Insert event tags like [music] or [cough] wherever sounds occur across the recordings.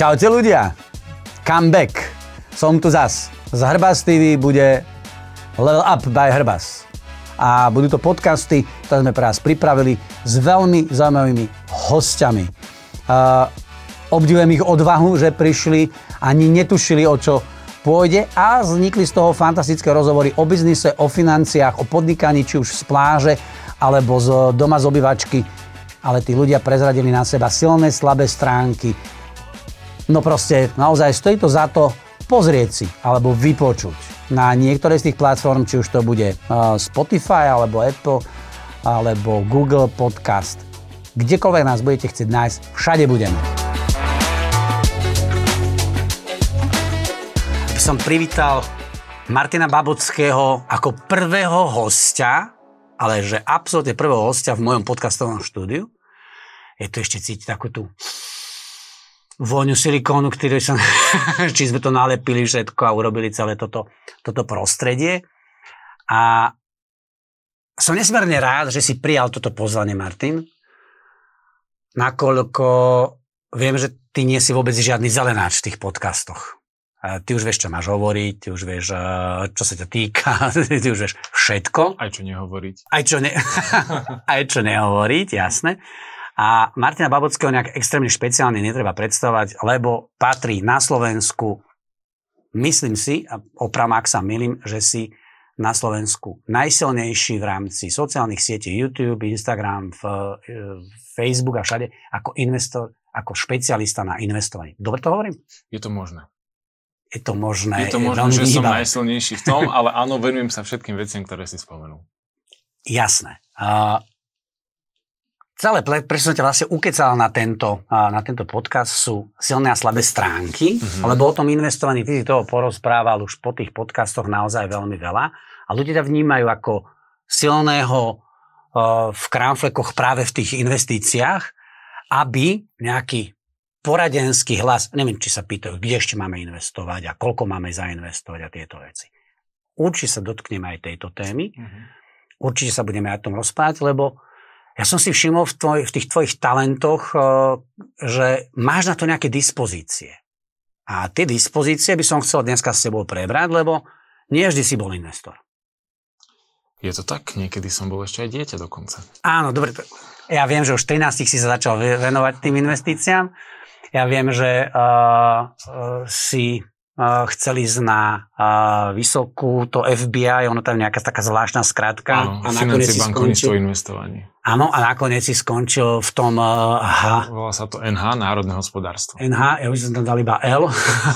Čaute ľudia, come back. Som tu zas. Z Hrbas TV bude Level Up by Hrbas. A budú to podcasty, ktoré sme pre vás pripravili s veľmi zaujímavými hostiami. Uh, obdivujem ich odvahu, že prišli, ani netušili, o čo pôjde a vznikli z toho fantastické rozhovory o biznise, o financiách, o podnikaní, či už z pláže, alebo z doma z obývačky. Ale tí ľudia prezradili na seba silné, slabé stránky, No proste, naozaj stojí to za to pozrieť si alebo vypočuť na niektoré z tých platform, či už to bude Spotify alebo Apple alebo Google Podcast. Kdekoľvek nás budete chcieť nájsť, všade budeme. Som privítal Martina Babockého ako prvého hostia, ale že absolútne prvého hostia v mojom podcastovom štúdiu. Je to ešte cítiť takú tú vôňu silikónu, ktorý som, [laughs] či sme to nalepili všetko a urobili celé toto, toto prostredie. A som nesmierne rád, že si prijal toto pozvanie, Martin, nakoľko viem, že ty nie si vôbec žiadny zelenáč v tých podcastoch. Ty už vieš, čo máš hovoriť, ty už vieš, čo sa ťa týka, [laughs] ty už vieš všetko. Aj čo nehovoriť. Aj čo, ne... [laughs] Aj čo nehovoriť, jasné. A Martina Babockého nejak extrémne špeciálne netreba predstavovať, lebo patrí na Slovensku, myslím si, a opravom ak sa milím, že si na Slovensku najsilnejší v rámci sociálnych sietí YouTube, Instagram, v, Facebook a všade ako investor, ako špecialista na investovanie. Dobre to hovorím? Je to možné. Je to možné. Je to možné, že som najsilnejší v tom, ale áno, venujem sa všetkým veciam, ktoré si spomenul. Jasné. Uh, celé, ťa vlastne ukecal na tento, na tento podcast, sú silné a slabé stránky, mm-hmm. lebo o tom investovaní, ty si toho porozprával už po tých podcastoch naozaj veľmi veľa a ľudia ťa vnímajú ako silného v krámflekoch práve v tých investíciách, aby nejaký poradenský hlas, neviem, či sa pýtajú, kde ešte máme investovať a koľko máme zainvestovať a tieto veci. Určite sa dotkneme aj tejto témy, mm-hmm. určite sa budeme aj o tom rozprávať, lebo ja som si všimol v, tvoj, v tých tvojich talentoch, eh, že máš na to nejaké dispozície. A tie dispozície by som chcel dneska s tebou prebrať, lebo nie vždy si bol investor. Je to tak? Niekedy som bol ešte aj dieťa dokonca. Áno, dobre. Ja viem, že už 13 si sa začal venovať tým investíciám. Ja viem, že uh, uh, si chceli ísť na vysokú, to FBI, ono tam nejaká taká zvláštna skratka. Áno, a nakoniec si skončil, investovanie. Áno, a nakoniec si skončil v tom H. Volá sa to NH, Národné hospodárstvo. NH, ja už som tam dal iba L.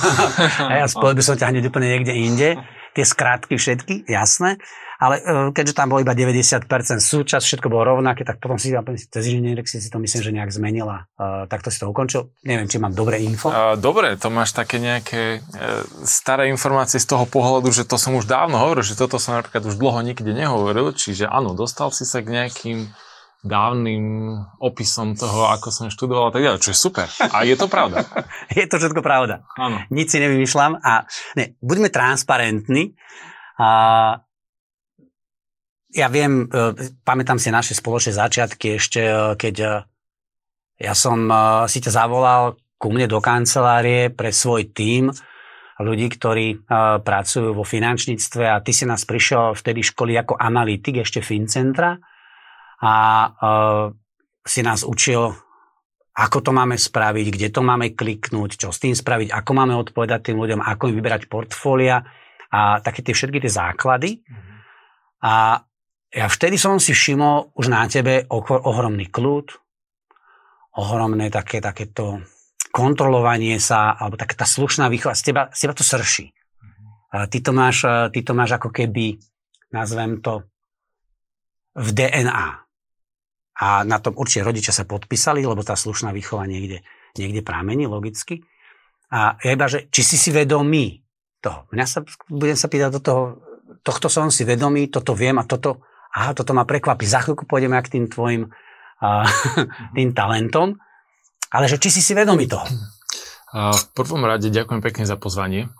[laughs] a ja spojil by som ťa hneď úplne niekde inde. Tie skratky všetky, jasné ale e, keďže tam bolo iba 90% súčasť, všetko bolo rovnaké, tak potom si cez inžinierek si to myslím, že nejak zmenila. Uh, tak to si to ukončil. Neviem, či mám dobré info. Uh, dobre, to máš také nejaké uh, staré informácie z toho pohľadu, že to som už dávno hovoril, že toto som napríklad už dlho nikde nehovoril, čiže áno, dostal si sa k nejakým dávnym opisom toho, ako som študoval a tak ďalej, čo je super. A je to pravda. [laughs] je to všetko pravda. Áno. Nic si nevymýšľam a ne, buďme transparentní. A ja viem, e, pamätám si naše spoločné začiatky ešte, e, keď e, ja som si ťa zavolal ku mne do kancelárie pre svoj tím ľudí, ktorí pracujú vo finančníctve a ty si nás prišiel vtedy školy ako analytik ešte Fincentra a si nás učil, ako to máme spraviť, kde to máme kliknúť, čo s tým spraviť, ako máme odpovedať tým ľuďom, ako im vyberať portfólia a také tie všetky tie základy. Mm-hmm. A ja vtedy som si všimol už na tebe ohromný kľud, ohromné také, takéto kontrolovanie sa, alebo taká tá slušná výchova, z teba, z teba to srší. Mm-hmm. Ty, to máš, ty to máš ako keby, nazvem to, v DNA. A na tom určite rodičia sa podpísali, lebo tá slušná výchova niekde, niekde pramení logicky. A ja iba, že či si si vedomý toho. Mňa sa, budem sa pýtať do toho, tohto som si vedomý, toto viem a toto, aha, toto ma prekvapí, za chvíľku pôjdeme k tým tvojim uh, tým talentom, ale že či si si vedomý toho? V prvom rade ďakujem pekne za pozvanie.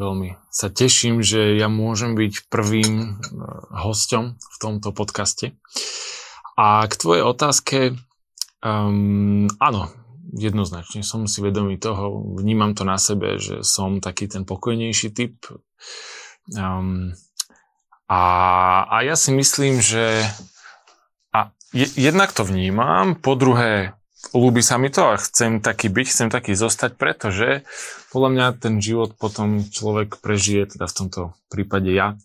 Veľmi sa teším, že ja môžem byť prvým e, hosťom v tomto podcaste. A k tvojej otázke, um, áno, jednoznačne som si vedomý toho, vnímam to na sebe, že som taký ten pokojnejší typ. Um, a, a ja si myslím, že a je, jednak to vnímam, po druhé ľúbi sa mi to a chcem taký byť, chcem taký zostať, pretože podľa mňa ten život potom človek prežije, teda v tomto prípade ja,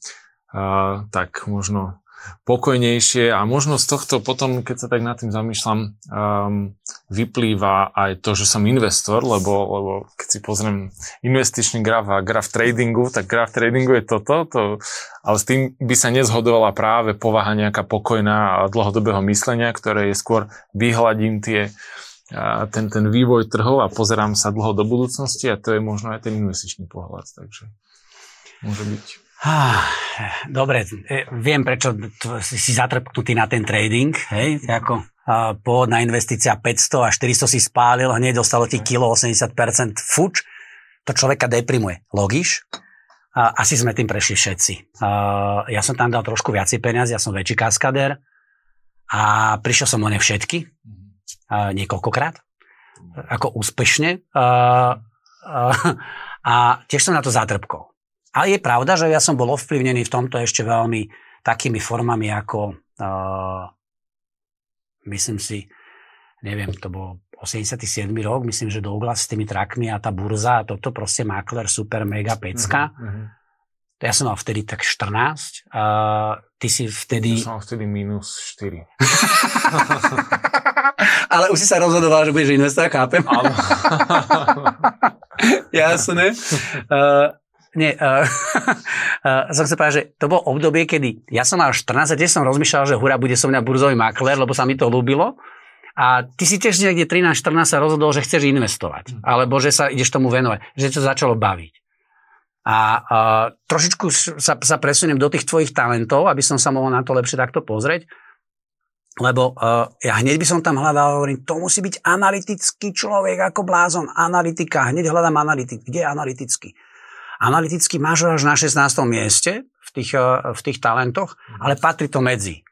a, tak možno pokojnejšie a možno z tohto potom, keď sa tak nad tým zamýšľam, um, vyplýva aj to, že som investor, lebo, lebo keď si pozriem investičný graf a graf tradingu, tak graf tradingu je toto, to, ale s tým by sa nezhodovala práve povaha nejaká pokojná a dlhodobého myslenia, ktoré je skôr vyhľadím tie a ten, ten vývoj trhov a pozerám sa dlho do budúcnosti a to je možno aj ten investičný pohľad, takže môže byť. Dobre, e, viem, prečo si zatrpnutý na ten trading, hej, ako pôvodná investícia 500 a 400 si spálil, hneď dostalo ti kilo 80% fuč, to človeka deprimuje. Logiš? Asi sme tým prešli všetci. Ja som tam dal trošku viacej peniaz, ja som väčší kaskader a prišiel som o ne všetky, niekoľkokrát, ako úspešne a tiež som na to zatrpkol. Ale je pravda, že ja som bol ovplyvnený v tomto ešte veľmi takými formami ako, uh, myslím si, neviem, to bol 87. rok, myslím, že Douglas s tými trakmi a tá burza a toto proste makler, super, mega, pecka. Uh-huh, uh-huh. Ja som mal vtedy tak 14. Uh, ty si vtedy... Ja som mal vtedy minus 4. [laughs] Ale už si sa rozhodoval, že budeš investovať, chápem. [laughs] Jasné. Uh, nie, uh, [laughs] uh, som chcel povedať, že to bolo obdobie, kedy ja som mal 14 a tiež som rozmýšľal, že hura bude som mňa burzový makler, lebo sa mi to ľúbilo. A ty si tiež niekde 13-14 sa rozhodol, že chceš investovať. Mm. Alebo že sa ideš tomu venovať. Že to začalo baviť. A uh, trošičku sa, sa presuniem do tých tvojich talentov, aby som sa mohol na to lepšie takto pozrieť. Lebo uh, ja hneď by som tam hľadal, hovorím, to musí byť analytický človek ako blázon, analytika, hneď hľadám analytik. Kde je analytický? Analyticky máš až na 16. mieste v tých, eh, v tých talentoch, ale patrí to medzi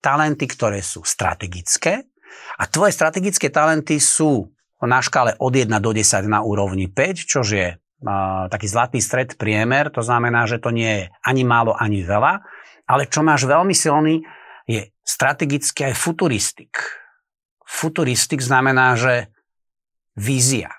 talenty, ktoré sú strategické a tvoje strategické talenty sú na škále od 1 do 10 na úrovni 5, čož je uh, taký zlatý stred priemer, to znamená, že to nie je ani málo, ani veľa, ale čo máš veľmi silný, je strategický aj futuristik. Futuristik znamená, že vízia,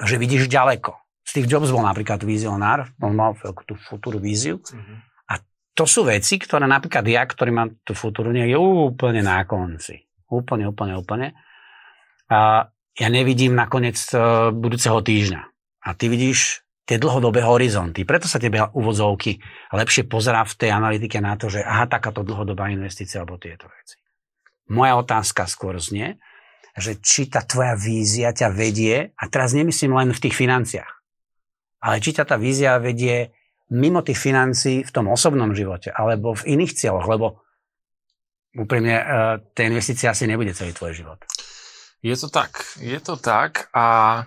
že vidíš ďaleko. Steve Jobs bol napríklad vizionár, on mal tú futúru víziu. Uh-huh. A to sú veci, ktoré napríklad ja, ktorý mám tú futúru, nie je úplne na konci. Úplne, úplne, úplne. A ja nevidím nakoniec uh, budúceho týždňa. A ty vidíš tie dlhodobé horizonty. Preto sa tebe uvozovky lepšie pozerá v tej analytike na to, že aha, takáto dlhodobá investícia alebo tieto veci. Moja otázka skôr znie, že či tá tvoja vízia ťa vedie, a teraz nemyslím len v tých financiách, ale či ťa tá vízia vedie mimo tých financí v tom osobnom živote alebo v iných cieľoch, lebo úprimne uh, tá investícia asi nebude celý tvoj život. Je to tak, je to tak a,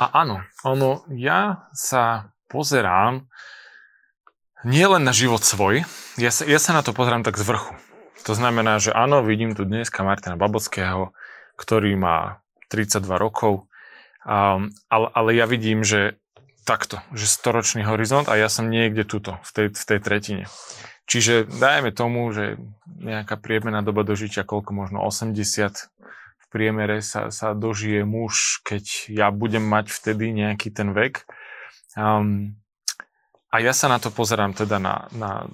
a áno, ono, ja sa pozerám nielen na život svoj, ja sa, ja sa na to pozerám tak z vrchu. To znamená, že áno, vidím tu dneska Martina Babockého, ktorý má 32 rokov, um, ale, ale ja vidím, že takto, že storočný horizont a ja som niekde tuto, v tej, v tej tretine. Čiže dajme tomu, že nejaká priemerná doba dožitia, koľko možno 80 v priemere sa, sa dožije muž, keď ja budem mať vtedy nejaký ten vek. Um, a ja sa na to pozerám teda na, na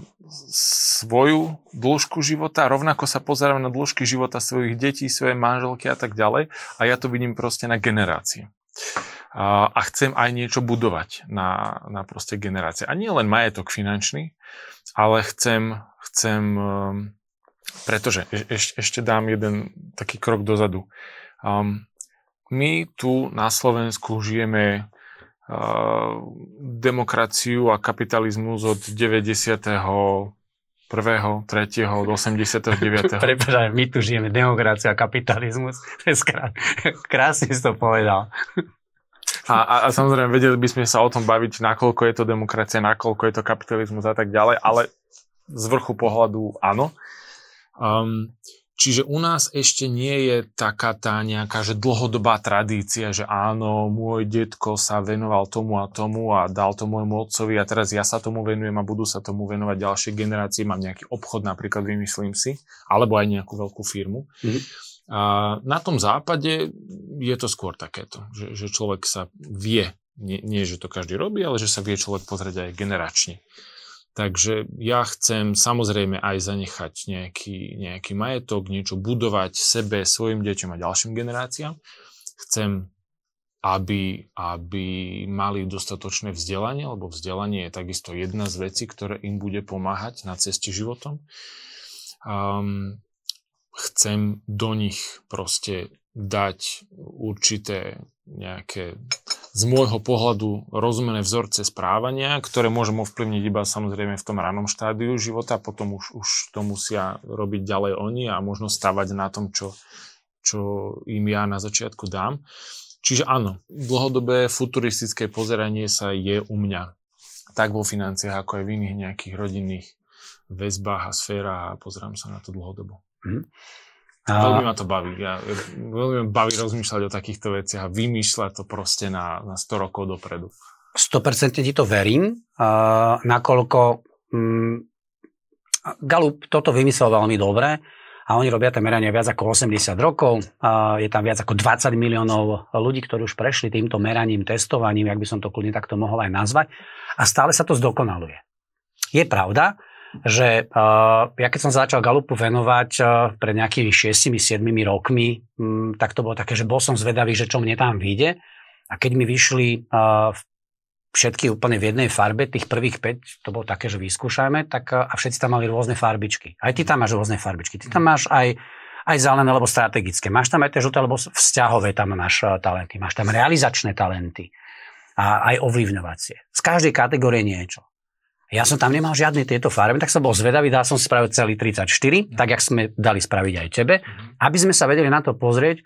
svoju dĺžku života, rovnako sa pozerám na dĺžky života svojich detí, svojej manželky a tak ďalej. A ja to vidím proste na generácie a chcem aj niečo budovať na, na proste generácie. A nie len majetok finančný, ale chcem, chcem um, pretože eš, ešte dám jeden taký krok dozadu. Um, my tu na Slovensku žijeme uh, demokraciu a kapitalizmus od 90 prvého, tretieho, 89. [laughs] Prepačaj, my tu žijeme demokracia a kapitalizmus. [laughs] To je krásne si to povedal. A, a, a samozrejme, vedeli by sme sa o tom baviť, nakoľko je to demokracia, nakoľko je to kapitalizmus a tak ďalej, ale z vrchu pohľadu áno. Um, Čiže u nás ešte nie je taká tá nejaká, že dlhodobá tradícia, že áno, môj detko sa venoval tomu a tomu a dal to môjmu otcovi a teraz ja sa tomu venujem a budú sa tomu venovať ďalšie generácie. Mám nejaký obchod napríklad, vymyslím si, alebo aj nejakú veľkú firmu. Mm-hmm. A na tom západe je to skôr takéto, že, že človek sa vie, nie, nie že to každý robí, ale že sa vie človek pozrieť aj generačne. Takže ja chcem samozrejme aj zanechať nejaký, nejaký majetok, niečo budovať sebe, svojim deťom a ďalším generáciám. Chcem, aby, aby mali dostatočné vzdelanie, lebo vzdelanie je takisto jedna z vecí, ktoré im bude pomáhať na ceste životom. Um, chcem do nich proste dať určité nejaké z môjho pohľadu rozumené vzorce správania, ktoré môžem ovplyvniť iba samozrejme v tom ranom štádiu života, potom už, už to musia robiť ďalej oni a možno stavať na tom, čo, čo im ja na začiatku dám. Čiže áno, dlhodobé futuristické pozeranie sa je u mňa. Tak vo financiách, ako aj v iných nejakých rodinných väzbách a sférach a pozerám sa na to dlhodobo. Mm. A... Veľmi ma to baví. Ja, veľmi ma baví rozmýšľať o takýchto veciach a vymýšľať to proste na, na 100 rokov dopredu. 100% ti to verím, uh, nakoľko um, Galup toto vymyslel veľmi dobre a oni robia tam merania viac ako 80 rokov. Uh, je tam viac ako 20 miliónov ľudí, ktorí už prešli týmto meraním, testovaním, ak by som to kľudne takto mohol aj nazvať. A stále sa to zdokonaluje. Je pravda, že uh, ja keď som začal Galupu venovať uh, pred nejakými 6-7 rokmi, um, tak to bolo také, že bol som zvedavý, že čo mne tam vyjde. A keď mi vyšli uh, všetky úplne v jednej farbe, tých prvých 5, to bolo také, že vyskúšajme, tak uh, a všetci tam mali rôzne farbičky. Aj ty tam máš rôzne farbičky. Ty tam máš aj aj zelené, alebo strategické. Máš tam aj tie žlté, alebo vzťahové tam máš talenty. Máš tam realizačné talenty a aj ovlivňovacie. Z každej kategórie niečo. Ja som tam nemal žiadne tieto farby, tak som bol zvedavý, dal som spraviť celý 34, mm. tak jak sme dali spraviť aj tebe, aby sme sa vedeli na to pozrieť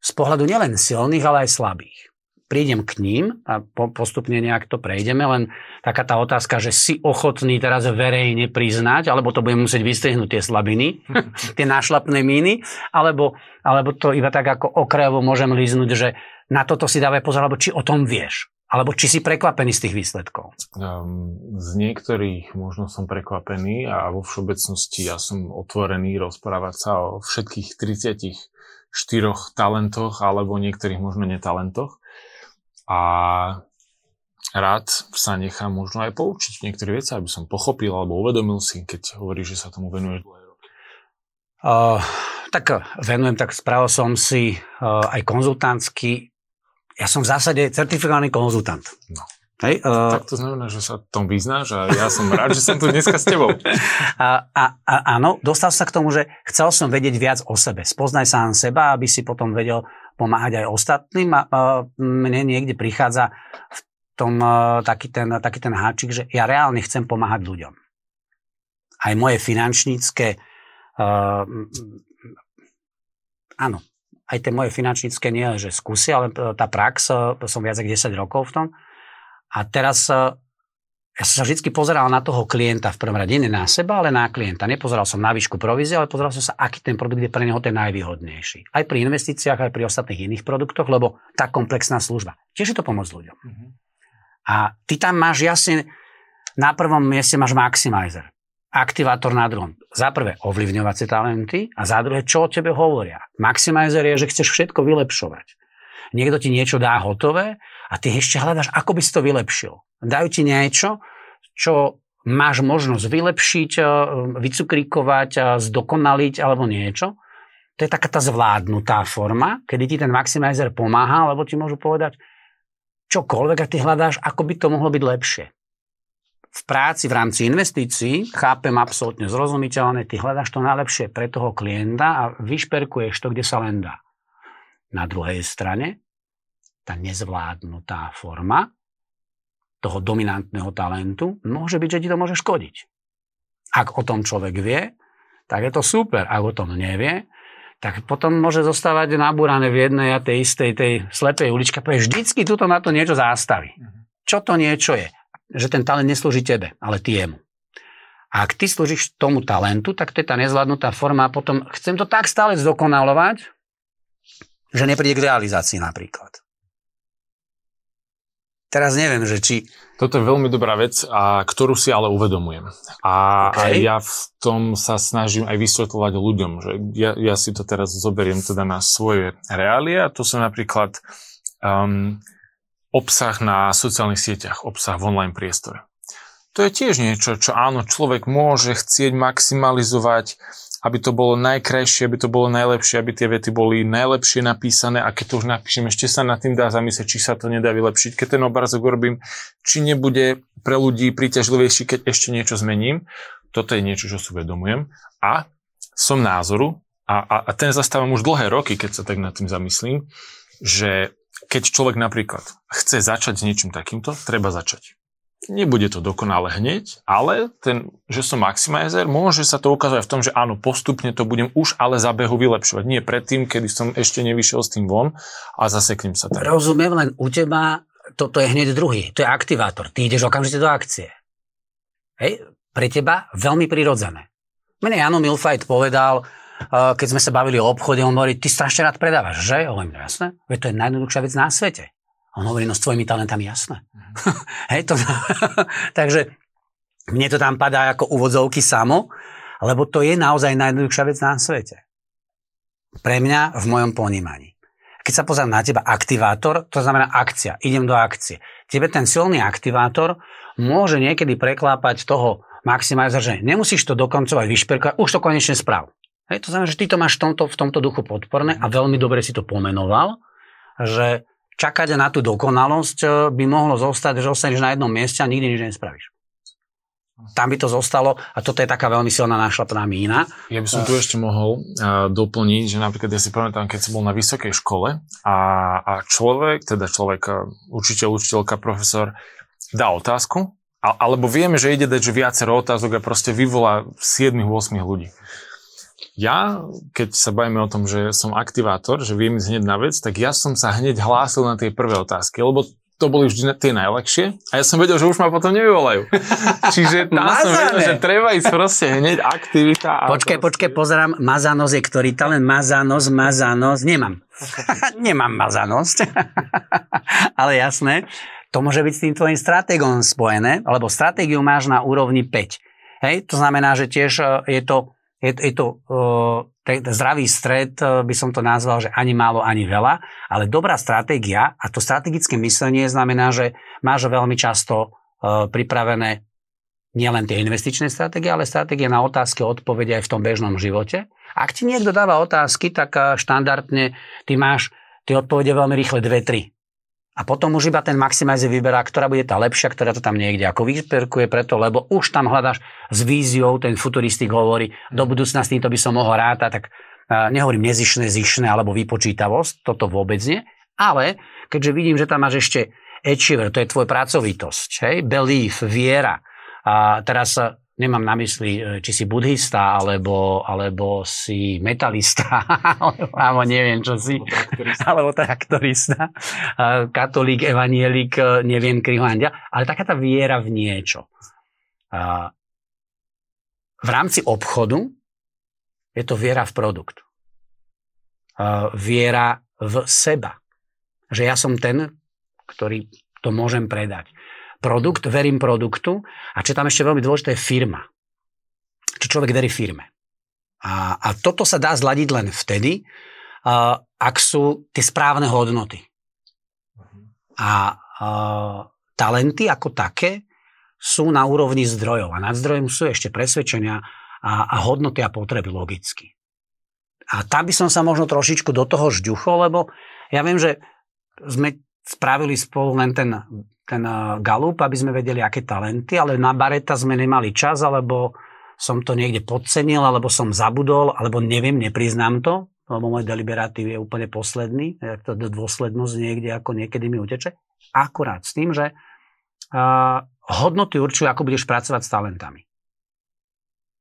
z pohľadu nielen silných, ale aj slabých. Prídem k ním a po, postupne nejak to prejdeme, len taká tá otázka, že si ochotný teraz verejne priznať, alebo to budem musieť vystrihnúť tie slabiny, [laughs] tie nášlapné míny, alebo, alebo to iba tak ako okrajovo môžem líznuť, že na toto si dávaj pozor, alebo či o tom vieš. Alebo či si prekvapený z tých výsledkov? Um, z niektorých možno som prekvapený a vo všeobecnosti ja som otvorený rozprávať sa o všetkých 34 talentoch alebo niektorých možno netalentoch. A rád sa nechám možno aj poučiť niektoré veci, aby som pochopil alebo uvedomil si, keď hovoríš, že sa tomu venuješ dlhé roky. Uh, tak venujem, tak spravil som si uh, aj konzultantsky ja som v zásade certifikovaný konzultant. No. Hej, uh, tak to znamená, že sa tom vyznáš a ja som rád, že som tu dneska s tebou. [laughs] A, a, a áno, dostal sa k tomu, že chcel som vedieť viac o sebe. Spoznaj sám seba, aby si potom vedel pomáhať aj ostatným. A, a mne niekde prichádza v tom a, taký, ten, taký ten háčik, že ja reálne chcem pomáhať ľuďom. Aj moje finančnícke uh, áno, aj tie moje finančnícke nie, že skúsi, ale e, tá prax, e, som viac ako 10 rokov v tom. A teraz e, ja som sa vždy pozeral na toho klienta v prvom rade, nie na seba, ale na klienta. Nepozeral som na výšku provízie, ale pozeral som sa, aký ten produkt je pre neho ten najvýhodnejší. Aj pri investíciách, aj pri ostatných iných produktoch, lebo tá komplexná služba. Tiež je to pomoc ľuďom. Mm-hmm. A ty tam máš jasne, na prvom mieste máš maximizer aktivátor na druhom. Za prvé ovlivňovacie talenty a za druhé, čo o tebe hovoria. Maximizer je, že chceš všetko vylepšovať. Niekto ti niečo dá hotové a ty ešte hľadaš, ako by si to vylepšil. Dajú ti niečo, čo máš možnosť vylepšiť, e, vycukríkovať, e, zdokonaliť alebo niečo. To je taká tá zvládnutá forma, kedy ti ten maximizer pomáha, lebo ti môžu povedať čokoľvek a ty hľadáš, ako by to mohlo byť lepšie v práci v rámci investícií, chápem absolútne zrozumiteľné, ty hľadaš to najlepšie pre toho klienta a vyšperkuješ to, kde sa len dá. Na druhej strane, tá nezvládnutá forma toho dominantného talentu môže byť, že ti to môže škodiť. Ak o tom človek vie, tak je to super. Ak o tom nevie, tak potom môže zostávať nabúrané v jednej a tej istej tej slepej uličke. Vždycky tuto na to niečo zástaví. Mhm. Čo to niečo je? Že ten talent neslúži tebe, ale ty jemu. A ak ty slúžiš tomu talentu, tak to je tá nezvládnutá forma a potom chcem to tak stále zdokonalovať, že nepríde k realizácii napríklad. Teraz neviem, že či... Toto je veľmi dobrá vec, a ktorú si ale uvedomujem. A okay. aj ja v tom sa snažím aj vysvetľovať ľuďom, že ja, ja si to teraz zoberiem teda na svoje reálie a to sú napríklad um, obsah na sociálnych sieťach, obsah v online priestore. To je tiež niečo, čo áno, človek môže chcieť maximalizovať aby to bolo najkrajšie, aby to bolo najlepšie, aby tie vety boli najlepšie napísané a keď to už napíšem, ešte sa nad tým dá zamyslieť, či sa to nedá vylepšiť. Keď ten obrazok urobím, či nebude pre ľudí príťažlivejší, keď ešte niečo zmením. Toto je niečo, čo si uvedomujem. A som názoru, a, a, a ten zastávam už dlhé roky, keď sa tak nad tým zamyslím, že keď človek napríklad chce začať s niečím takýmto, treba začať. Nebude to dokonale hneď, ale ten, že som maximizer, môže sa to ukázať v tom, že áno, postupne to budem už ale za behu vylepšovať. Nie predtým, kedy som ešte nevyšiel s tým von a zaseknem sa tam. Rozumiem, len u teba toto je hneď druhý. To je aktivátor. Ty ideš okamžite do akcie. Hej, pre teba veľmi prirodzené. Mene Jano Milfajt povedal, keď sme sa bavili o obchode, on hovorí, ty strašne rád predávaš, že? Hovorím, jasné, veď to je najjednoduchšia vec na svete. On hovorí, no s tvojimi talentami jasné. Mm. [laughs] Hej, to, [laughs] takže mne to tam padá ako uvodzovky samo, lebo to je naozaj najjednoduchšia vec na svete. Pre mňa v mojom ponímaní. Keď sa pozriem na teba, aktivátor, to znamená akcia, idem do akcie. Tebe ten silný aktivátor môže niekedy preklápať toho maximalizátora, že nemusíš to dokoncovať, vyšperkovať, už to konečne sprav. Hej, to znamená, že ty to máš v tomto, v tomto duchu podporné a veľmi dobre si to pomenoval, že čakať na tú dokonalosť eh, by mohlo zostať, že ostaneš na jednom mieste a nikdy nič nespravíš. Tam by to zostalo a toto je taká veľmi silná nášlapná mína. Ja by som tu ešte mohol uh, doplniť, že napríklad ja si pamätám, keď som bol na vysokej škole a, a človek, teda človek, eh, učiteľ, učiteľka, profesor, dá otázku, a, alebo vieme, že ide dať že viacero otázok a proste vyvolá 7-8 ľudí. Ja, keď sa bavíme o tom, že som aktivátor, že viem ísť hneď na vec, tak ja som sa hneď hlásil na tie prvé otázky, lebo to boli vždy tie najlepšie a ja som vedel, že už ma potom nevyvolajú. [laughs] Čiže tam som vedel, že treba ísť proste hneď aktivita. Počkaj, proste... počkaj, pozerám, mazanosť je ktorý talent, mazanosť, mazanosť, nemám. [laughs] nemám mazanosť. [laughs] Ale jasné, to môže byť s tým tvojim stratégom spojené, lebo stratégiu máš na úrovni 5. Hej, to znamená, že tiež e, je to je, je to uh, zdravý stred, uh, by som to nazval, že ani málo, ani veľa, ale dobrá stratégia a to strategické myslenie znamená, že máš veľmi často uh, pripravené nielen tie investičné stratégie, ale stratégie na otázky a odpovede aj v tom bežnom živote. Ak ti niekto dáva otázky, tak uh, štandardne ty máš tie odpovede veľmi rýchle, dve, tri. A potom už iba ten maximizer vyberá, ktorá bude tá lepšia, ktorá to tam niekde ako vyperkuje preto, lebo už tam hľadáš s víziou, ten futuristik hovorí, do budúcna s týmto by som mohol rátať, tak nehovorím nezišné, zišné alebo vypočítavosť, toto vôbec nie, ale keďže vidím, že tam máš ešte achiever, to je tvoj pracovitosť, hej, belief, viera, a teraz nemám na mysli, e, či si buddhista, alebo, alebo si metalista, [laughs] alebo, neviem, čo si, alebo traktorista, katolík, evanielik, e, neviem, krihoandia, ale taká tá viera v niečo. V rámci obchodu je to viera v produkt. Viera v seba. Že ja som ten, ktorý to môžem predať produkt, verím produktu a čo tam ešte veľmi dôležité je firma. Čo človek verí firme. A, a toto sa dá zladiť len vtedy, uh, ak sú tie správne hodnoty. A uh, talenty ako také sú na úrovni zdrojov a nad zdrojom sú ešte presvedčenia a, a hodnoty a potreby logicky. A tam by som sa možno trošičku do toho žďuchol, lebo ja viem, že sme spravili spolu len ten ten eh, galup, aby sme vedeli, aké talenty, ale na Bareta sme nemali čas, alebo som to niekde podcenil, alebo som zabudol, alebo neviem, nepriznám to, lebo môj deliberatív je úplne posledný, jak to dôslednosť niekde ako niekedy mi uteče. Akurát s tým, že uh, hodnoty určujú, ako budeš pracovať s talentami.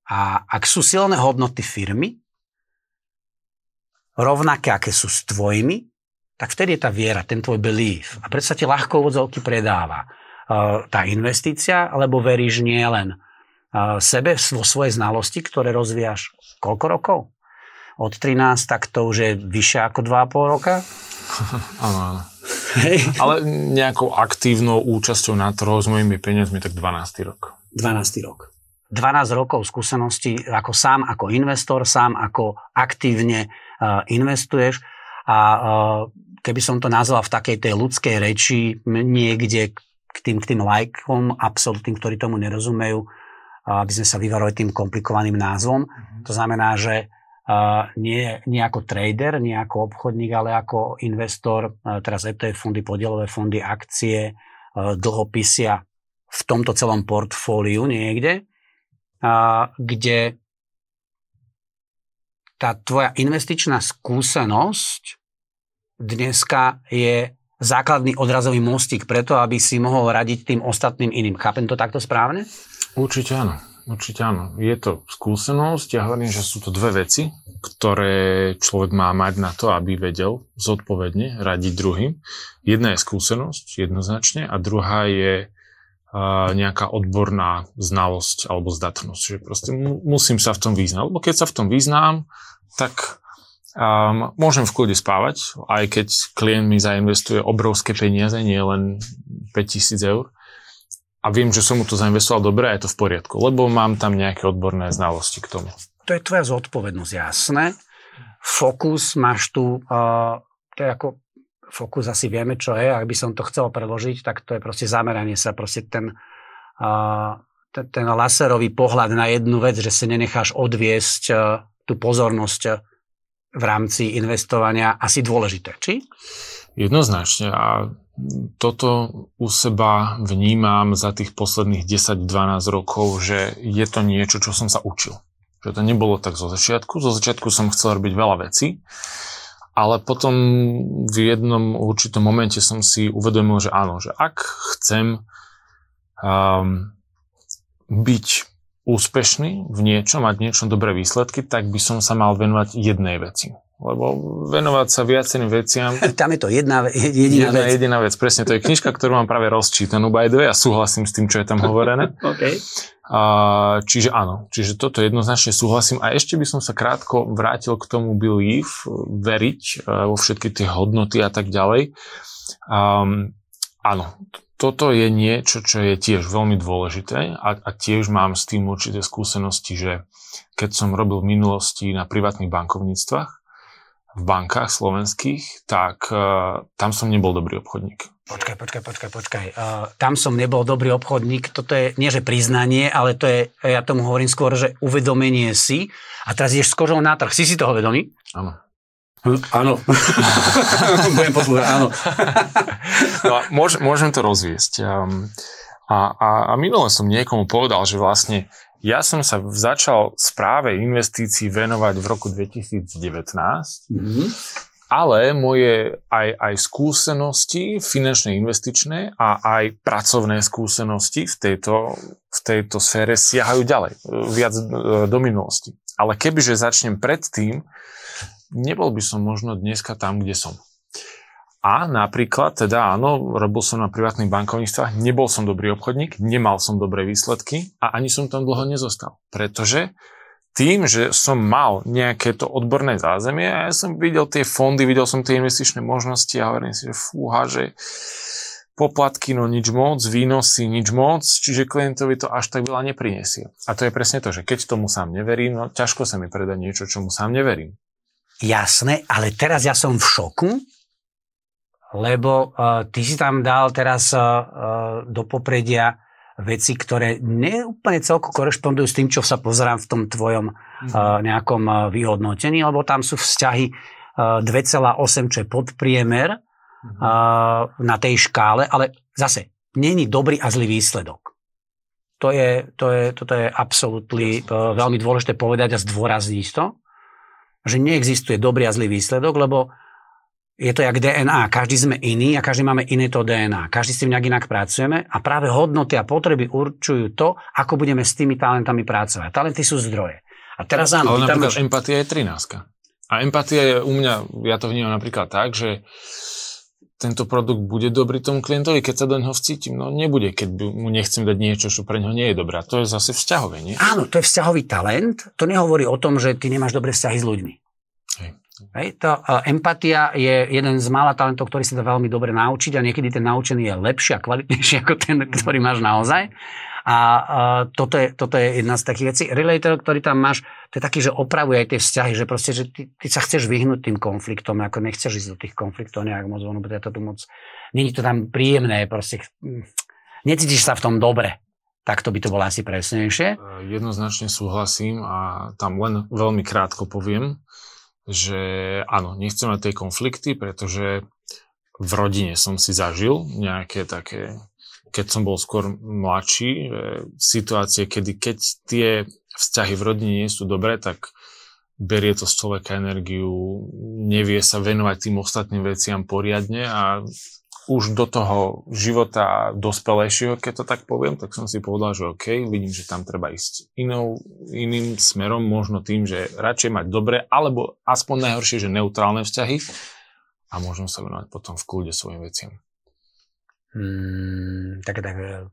A ak sú silné hodnoty firmy, rovnaké, aké sú s tvojimi, tak vtedy je tá viera, ten tvoj belief. A predsa ti ľahko vodzovky predáva. Tá investícia, alebo veríš nie len sebe vo svojej znalosti, ktoré rozvíjaš koľko rokov? Od 13, tak to už je vyššie ako 2,5 roka? [laughs] Áno, áno. Ale nejakou aktívnou účasťou na trhu s mojimi peniazmi, tak 12. rok. 12. rok. 12 rokov skúsenosti ako sám ako investor, sám ako aktívne uh, investuješ a uh, keby som to nazval v takej tej ľudskej reči niekde k tým, k tým lajkom absolútnym, ktorí tomu nerozumejú, aby sme sa vyvarovali tým komplikovaným názvom. Mm-hmm. To znamená, že nie, nie ako trader, nie ako obchodník, ale ako investor, teraz ETF fondy, podielové fondy, akcie, dlhopisia v tomto celom portfóliu niekde, kde tá tvoja investičná skúsenosť dneska je základný odrazový mostík preto, aby si mohol radiť tým ostatným iným. Chápem to takto správne? Určite áno. Určite áno. Je to skúsenosť. Ja hovorím, že sú to dve veci, ktoré človek má mať na to, aby vedel zodpovedne radiť druhým. Jedna je skúsenosť jednoznačne a druhá je uh, nejaká odborná znalosť alebo zdatnosť. Že proste mu, musím sa v tom význať. Lebo keď sa v tom význám, tak um, môžem v kľude spávať, aj keď klient mi zainvestuje obrovské peniaze, nie len 5000 eur a viem, že som mu to zainvestoval dobre a je to v poriadku, lebo mám tam nejaké odborné znalosti k tomu. To je tvoja zodpovednosť, jasné. Fokus máš tu, uh, to je ako fokus asi vieme, čo je, ak by som to chcel preložiť, tak to je proste zameranie sa, proste ten, uh, ten, ten laserový pohľad na jednu vec, že si nenecháš odviesť uh, tú pozornosť v rámci investovania asi dôležité, či? Jednoznačne a toto u seba vnímam za tých posledných 10-12 rokov, že je to niečo, čo som sa učil. Že to nebolo tak zo začiatku. Zo začiatku som chcel robiť veľa vecí, ale potom v jednom určitom momente som si uvedomil, že áno, že ak chcem um, byť úspešný v niečom, mať niečom dobré výsledky, tak by som sa mal venovať jednej veci. Lebo venovať sa viacerým veciam... [laughs] Tam je to jedna, jediná jedna, vec. Jediná vec, presne. To je knižka, ktorú mám práve rozčítanú, by the way, a súhlasím s tým, čo je tam hovorené. [laughs] okay. A, čiže áno, čiže toto jednoznačne súhlasím. A ešte by som sa krátko vrátil k tomu belief, veriť e, vo všetky tie hodnoty a tak ďalej. Um, áno, toto je niečo, čo je tiež veľmi dôležité a, a tiež mám s tým určité skúsenosti, že keď som robil v minulosti na privátnych bankovníctvách, v bankách slovenských, tak uh, tam som nebol dobrý obchodník. Počkaj, počkaj, počkaj, počkaj. Uh, tam som nebol dobrý obchodník. Toto je nie že priznanie, ale to je, ja tomu hovorím skôr, že uvedomenie si. A teraz ideš s kožou na trh. Si si toho vedomý? Áno. Áno. [laughs] Budem poslúchať, áno. no, môž, môžem to rozviesť. Um, a, a, a minule som niekomu povedal, že vlastne ja som sa začal správe investícií venovať v roku 2019, mm-hmm. ale moje aj, aj skúsenosti finančné investičné a aj pracovné skúsenosti v tejto, v tejto sfére siahajú ďalej, viac e, do minulosti. Ale kebyže začnem predtým, nebol by som možno dneska tam, kde som. A napríklad, teda áno, robil som na privátnych bankovníctvách, nebol som dobrý obchodník, nemal som dobré výsledky a ani som tam dlho nezostal. Pretože tým, že som mal nejaké to odborné zázemie a ja som videl tie fondy, videl som tie investičné možnosti a hovorím si, že fúha, že poplatky, no nič moc, výnosy, nič moc, čiže klientovi to až tak veľa neprinesie. A to je presne to, že keď tomu sám neverím, no ťažko sa mi predať niečo, čomu sám neverím. Jasné, ale teraz ja som v šoku, lebo uh, ty si tam dal teraz uh, do popredia veci, ktoré neúplne celko korešpondujú s tým, čo sa pozerám v tom tvojom mm-hmm. uh, nejakom uh, vyhodnotení, lebo tam sú vzťahy uh, 2,8, čo je podpriemer mm-hmm. uh, na tej škále, ale zase, není dobrý a zlý výsledok. To je, to je, toto je absolútne uh, veľmi dôležité povedať a zdôrazniť to, že neexistuje dobrý a zlý výsledok, lebo je to jak DNA. Každý sme iný a každý máme iné to DNA. Každý s tým nejak inak pracujeme a práve hodnoty a potreby určujú to, ako budeme s tými talentami pracovať. Talenty sú zdroje. A teraz áno. Ale napríklad empatia je 13. A empatia je u mňa, ja to vnímam napríklad tak, že tento produkt bude dobrý tomu klientovi, keď sa do neho vcítim. No nebude, keď mu nechcem dať niečo, čo pre neho nie je dobré. To je zase vzťahové, nie? Áno, to je vzťahový talent. To nehovorí o tom, že ty nemáš dobré vzťahy s ľuďmi. Hej. Hej, to, uh, empatia je jeden z mála talentov, ktorý sa dá veľmi dobre naučiť a niekedy ten naučený je lepší a kvalitnejší ako ten, ktorý máš naozaj. A uh, toto, je, toto je jedna z takých vecí. Relator, ktorý tam máš, to je taký, že opravuje aj tie vzťahy, že proste, že ty, ty sa chceš vyhnúť tým konfliktom, ako nechceš ísť do tých konfliktov nejak moc, ono bude to tu moc, není to tam príjemné, proste, hm, necítiš sa v tom dobre. Tak to by to bolo asi presnejšie. Jednoznačne súhlasím a tam len veľmi krátko poviem, že áno, nechcem mať tie konflikty, pretože v rodine som si zažil nejaké také keď som bol skôr mladší, situácie, kedy keď tie vzťahy v rodine nie sú dobré, tak berie to z človeka energiu, nevie sa venovať tým ostatným veciam poriadne a už do toho života dospelejšieho, keď to tak poviem, tak som si povedal, že OK, vidím, že tam treba ísť inou, iným smerom, možno tým, že radšej mať dobré, alebo aspoň najhoršie, že neutrálne vzťahy a môžem sa venovať potom v kľude svojim veciam mm, také, také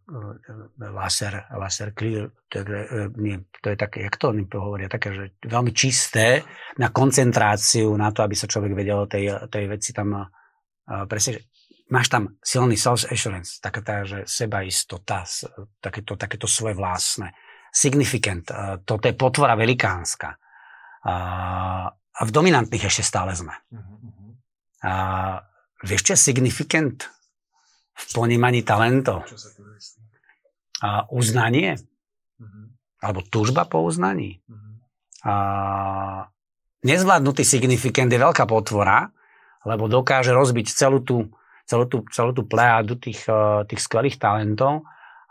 laser, laser clear, to je, nie, to je také, jak to oni hovoria, také, že veľmi čisté na koncentráciu, na to, aby sa človek vedel tej, tej veci tam presne, že máš tam silný self assurance, taká tá, že sebaistota, takéto, takéto svoje vlastné, significant, toto je potvora velikánska. A v dominantných ešte stále sme. Uh, vieš, čo je significant? V ponímaní talentov. A uznanie, uh-huh. alebo túžba po uznaní. Uh-huh. A nezvládnutý signifikant je veľká potvora, lebo dokáže rozbiť celú tú, celú tú, celú tú plejádu tých, e, tých skvelých talentov.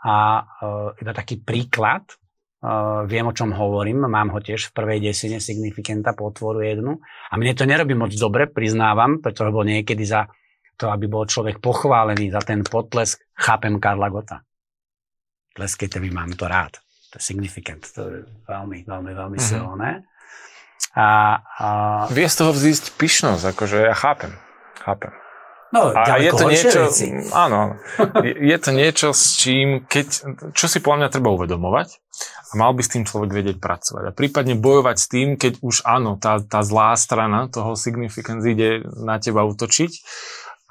A uh, iba taký príklad, uh, viem, o čom hovorím, mám ho tiež v prvej desine signifikanta potvoru jednu. A mne to nerobí moc dobre, priznávam, pretože bol niekedy za to, aby bol človek pochválený za ten potlesk, chápem Karla Gota. Tleskejte mi, mám to rád. To je significant, to je veľmi, veľmi, veľmi mm-hmm. silné. A, a... Vie z toho vzísť pyšnosť, akože ja chápem. Chápem. No, a je to niečo, veci. áno, je, je to niečo, s čím, keď, čo si podľa mňa treba uvedomovať a mal by s tým človek vedieť pracovať. A prípadne bojovať s tým, keď už áno, tá, tá zlá strana toho significance ide na teba utočiť,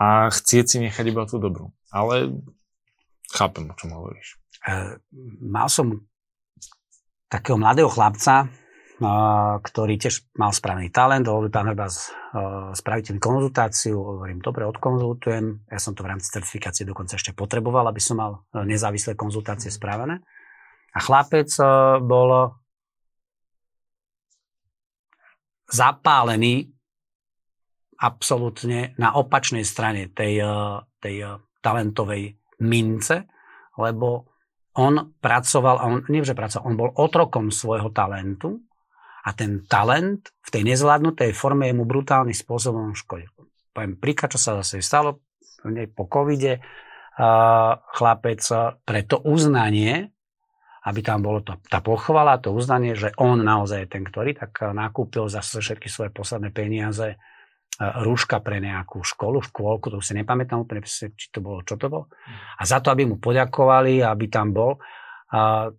a chcieť si nechať iba tú dobrú. Ale chápem, o čom hovoríš. E, mal som takého mladého chlapca, e, ktorý tiež mal správny talent, hovoril pán Hrba, e, spravíte mi konzultáciu, hovorím, dobre, odkonzultujem. Ja som to v rámci certifikácie dokonca ešte potreboval, aby som mal nezávislé konzultácie mhm. spravené. A chlapec bol zapálený absolútne na opačnej strane tej, eh, tej eh, talentovej mince, lebo on pracoval, on, nie že pracoval, on bol otrokom svojho talentu a ten talent v tej nezvládnutej forme je mu brutálnym spôsobom škodil. Poviem príklad, čo sa zase stalo po covide, uh, chlapec pre to uznanie, aby tam bolo to, tá pochvala, to uznanie, že on naozaj je ten, ktorý tak nakúpil za všetky svoje posledné peniaze rúška pre nejakú školu, škôlku, to už si nepamätám úplne, či to bolo, čo to bolo. A za to, aby mu poďakovali, aby tam bol a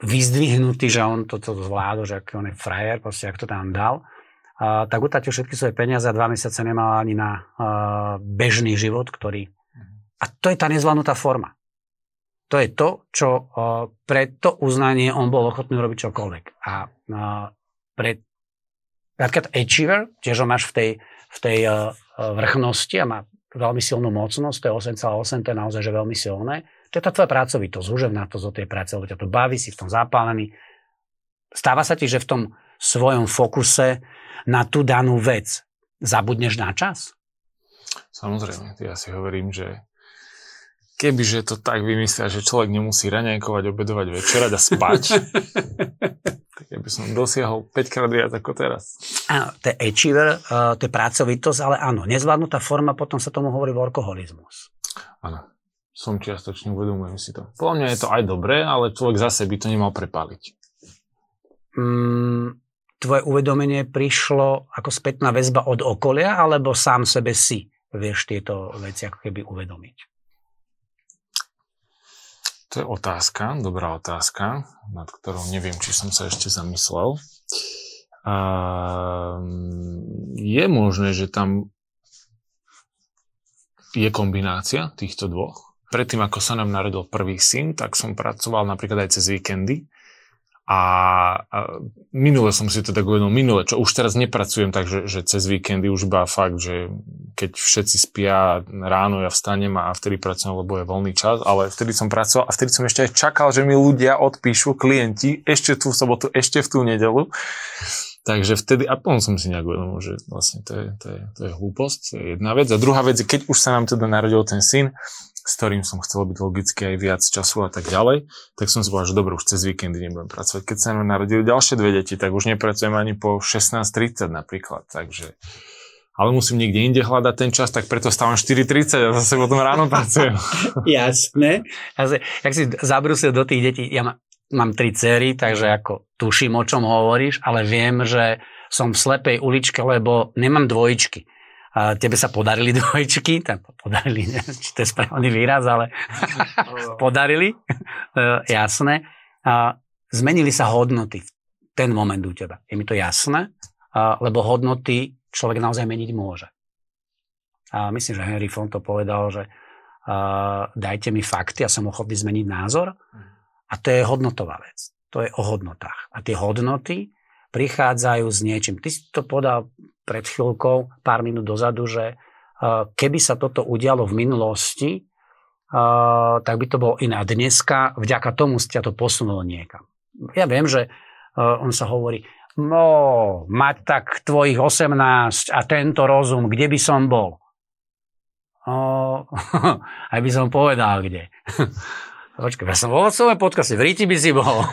vyzdvihnutý, že on toto zvládol, že aký on je frajer, proste, ak to tam dal, a, tak utratil všetky svoje peniaze a dva mesiace nemal ani na a, bežný život, ktorý... A to je tá nezvládnutá forma. To je to, čo a, pre to uznanie on bol ochotný robiť čokoľvek. A, a pre napríklad achiever, tiež ho máš v tej v tej eh, vrchnosti a má veľmi silnú mocnosť, to je 8,8, to je naozaj že veľmi silné. To je tá tvoja pracovitosť, to zo tej práce, lebo ťa to baví, si v tom zapálený. Stáva sa ti, že v tom svojom fokuse na tú danú vec zabudneš na čas? Samozrejme, ja si hovorím, že kebyže to tak vymyslia, že človek nemusí raňajkovať, obedovať, večerať a spať, [laughs] keby som dosiahol 5 krát viac ako teraz. Áno, to je achiever, uh, to je pracovitosť, ale áno, nezvládnutá forma, potom sa tomu hovorí workoholizmus. Áno, som čiastočne, uvedomujem si to. Podľa mňa je to aj dobré, ale človek zase by to nemal prepáliť. Mm, tvoje uvedomenie prišlo ako spätná väzba od okolia, alebo sám sebe si vieš tieto veci ako keby uvedomiť? To je otázka, dobrá otázka, nad ktorou neviem, či som sa ešte zamyslel. A je možné, že tam je kombinácia týchto dvoch. Predtým, ako sa nám narodil prvý syn, tak som pracoval napríklad aj cez víkendy a, minule som si to tak uvedomil, minule, čo už teraz nepracujem tak, že, že cez víkendy už iba fakt, že keď všetci spia ráno, ja vstanem a vtedy pracujem, lebo je voľný čas, ale vtedy som pracoval a vtedy som ešte aj čakal, že mi ľudia odpíšu, klienti, ešte tú sobotu, ešte v tú nedelu. Takže vtedy, a potom som si nejak uvedomil, že vlastne to je, to, je, to je hlúposť, to je jedna vec. A druhá vec je, keď už sa nám teda narodil ten syn, s ktorým som chcel byť logicky aj viac času a tak ďalej, tak som si povedal, že dobre, už cez víkendy nebudem pracovať. Keď sa nám narodili ďalšie dve deti, tak už nepracujem ani po 16.30 napríklad, takže ale musím niekde inde hľadať ten čas, tak preto stávam 4.30 a zase potom ráno pracujem. [laughs] Jasné. Jak si zabrusil do tých detí, ja má, mám tri cery, takže ako tuším, o čom hovoríš, ale viem, že som v slepej uličke, lebo nemám dvojičky. A tebe sa podarili [laughs] dvojčky, tak podarili, či to je správny výraz, ale [laughs] podarili, e, jasné. A zmenili sa hodnoty v ten moment u teba. Je mi to jasné, lebo hodnoty človek naozaj meniť môže. A myslím, že Henry Font to povedal, že dajte mi fakty a som ochotný zmeniť názor. A to je hodnotová vec. To je o hodnotách. A tie hodnoty prichádzajú s niečím. Ty si to podal pred chvíľkou, pár minút dozadu, že keby sa toto udialo v minulosti, tak by to bolo iné. A dneska vďaka tomu ťa to posunulo niekam. Ja viem, že on sa hovorí, no, mať tak tvojich 18 a tento rozum, kde by som bol? O, [laughs] aj by som povedal, kde. [laughs] Počkaj, ja som vo svojom podcaste, v Ríti by si bol.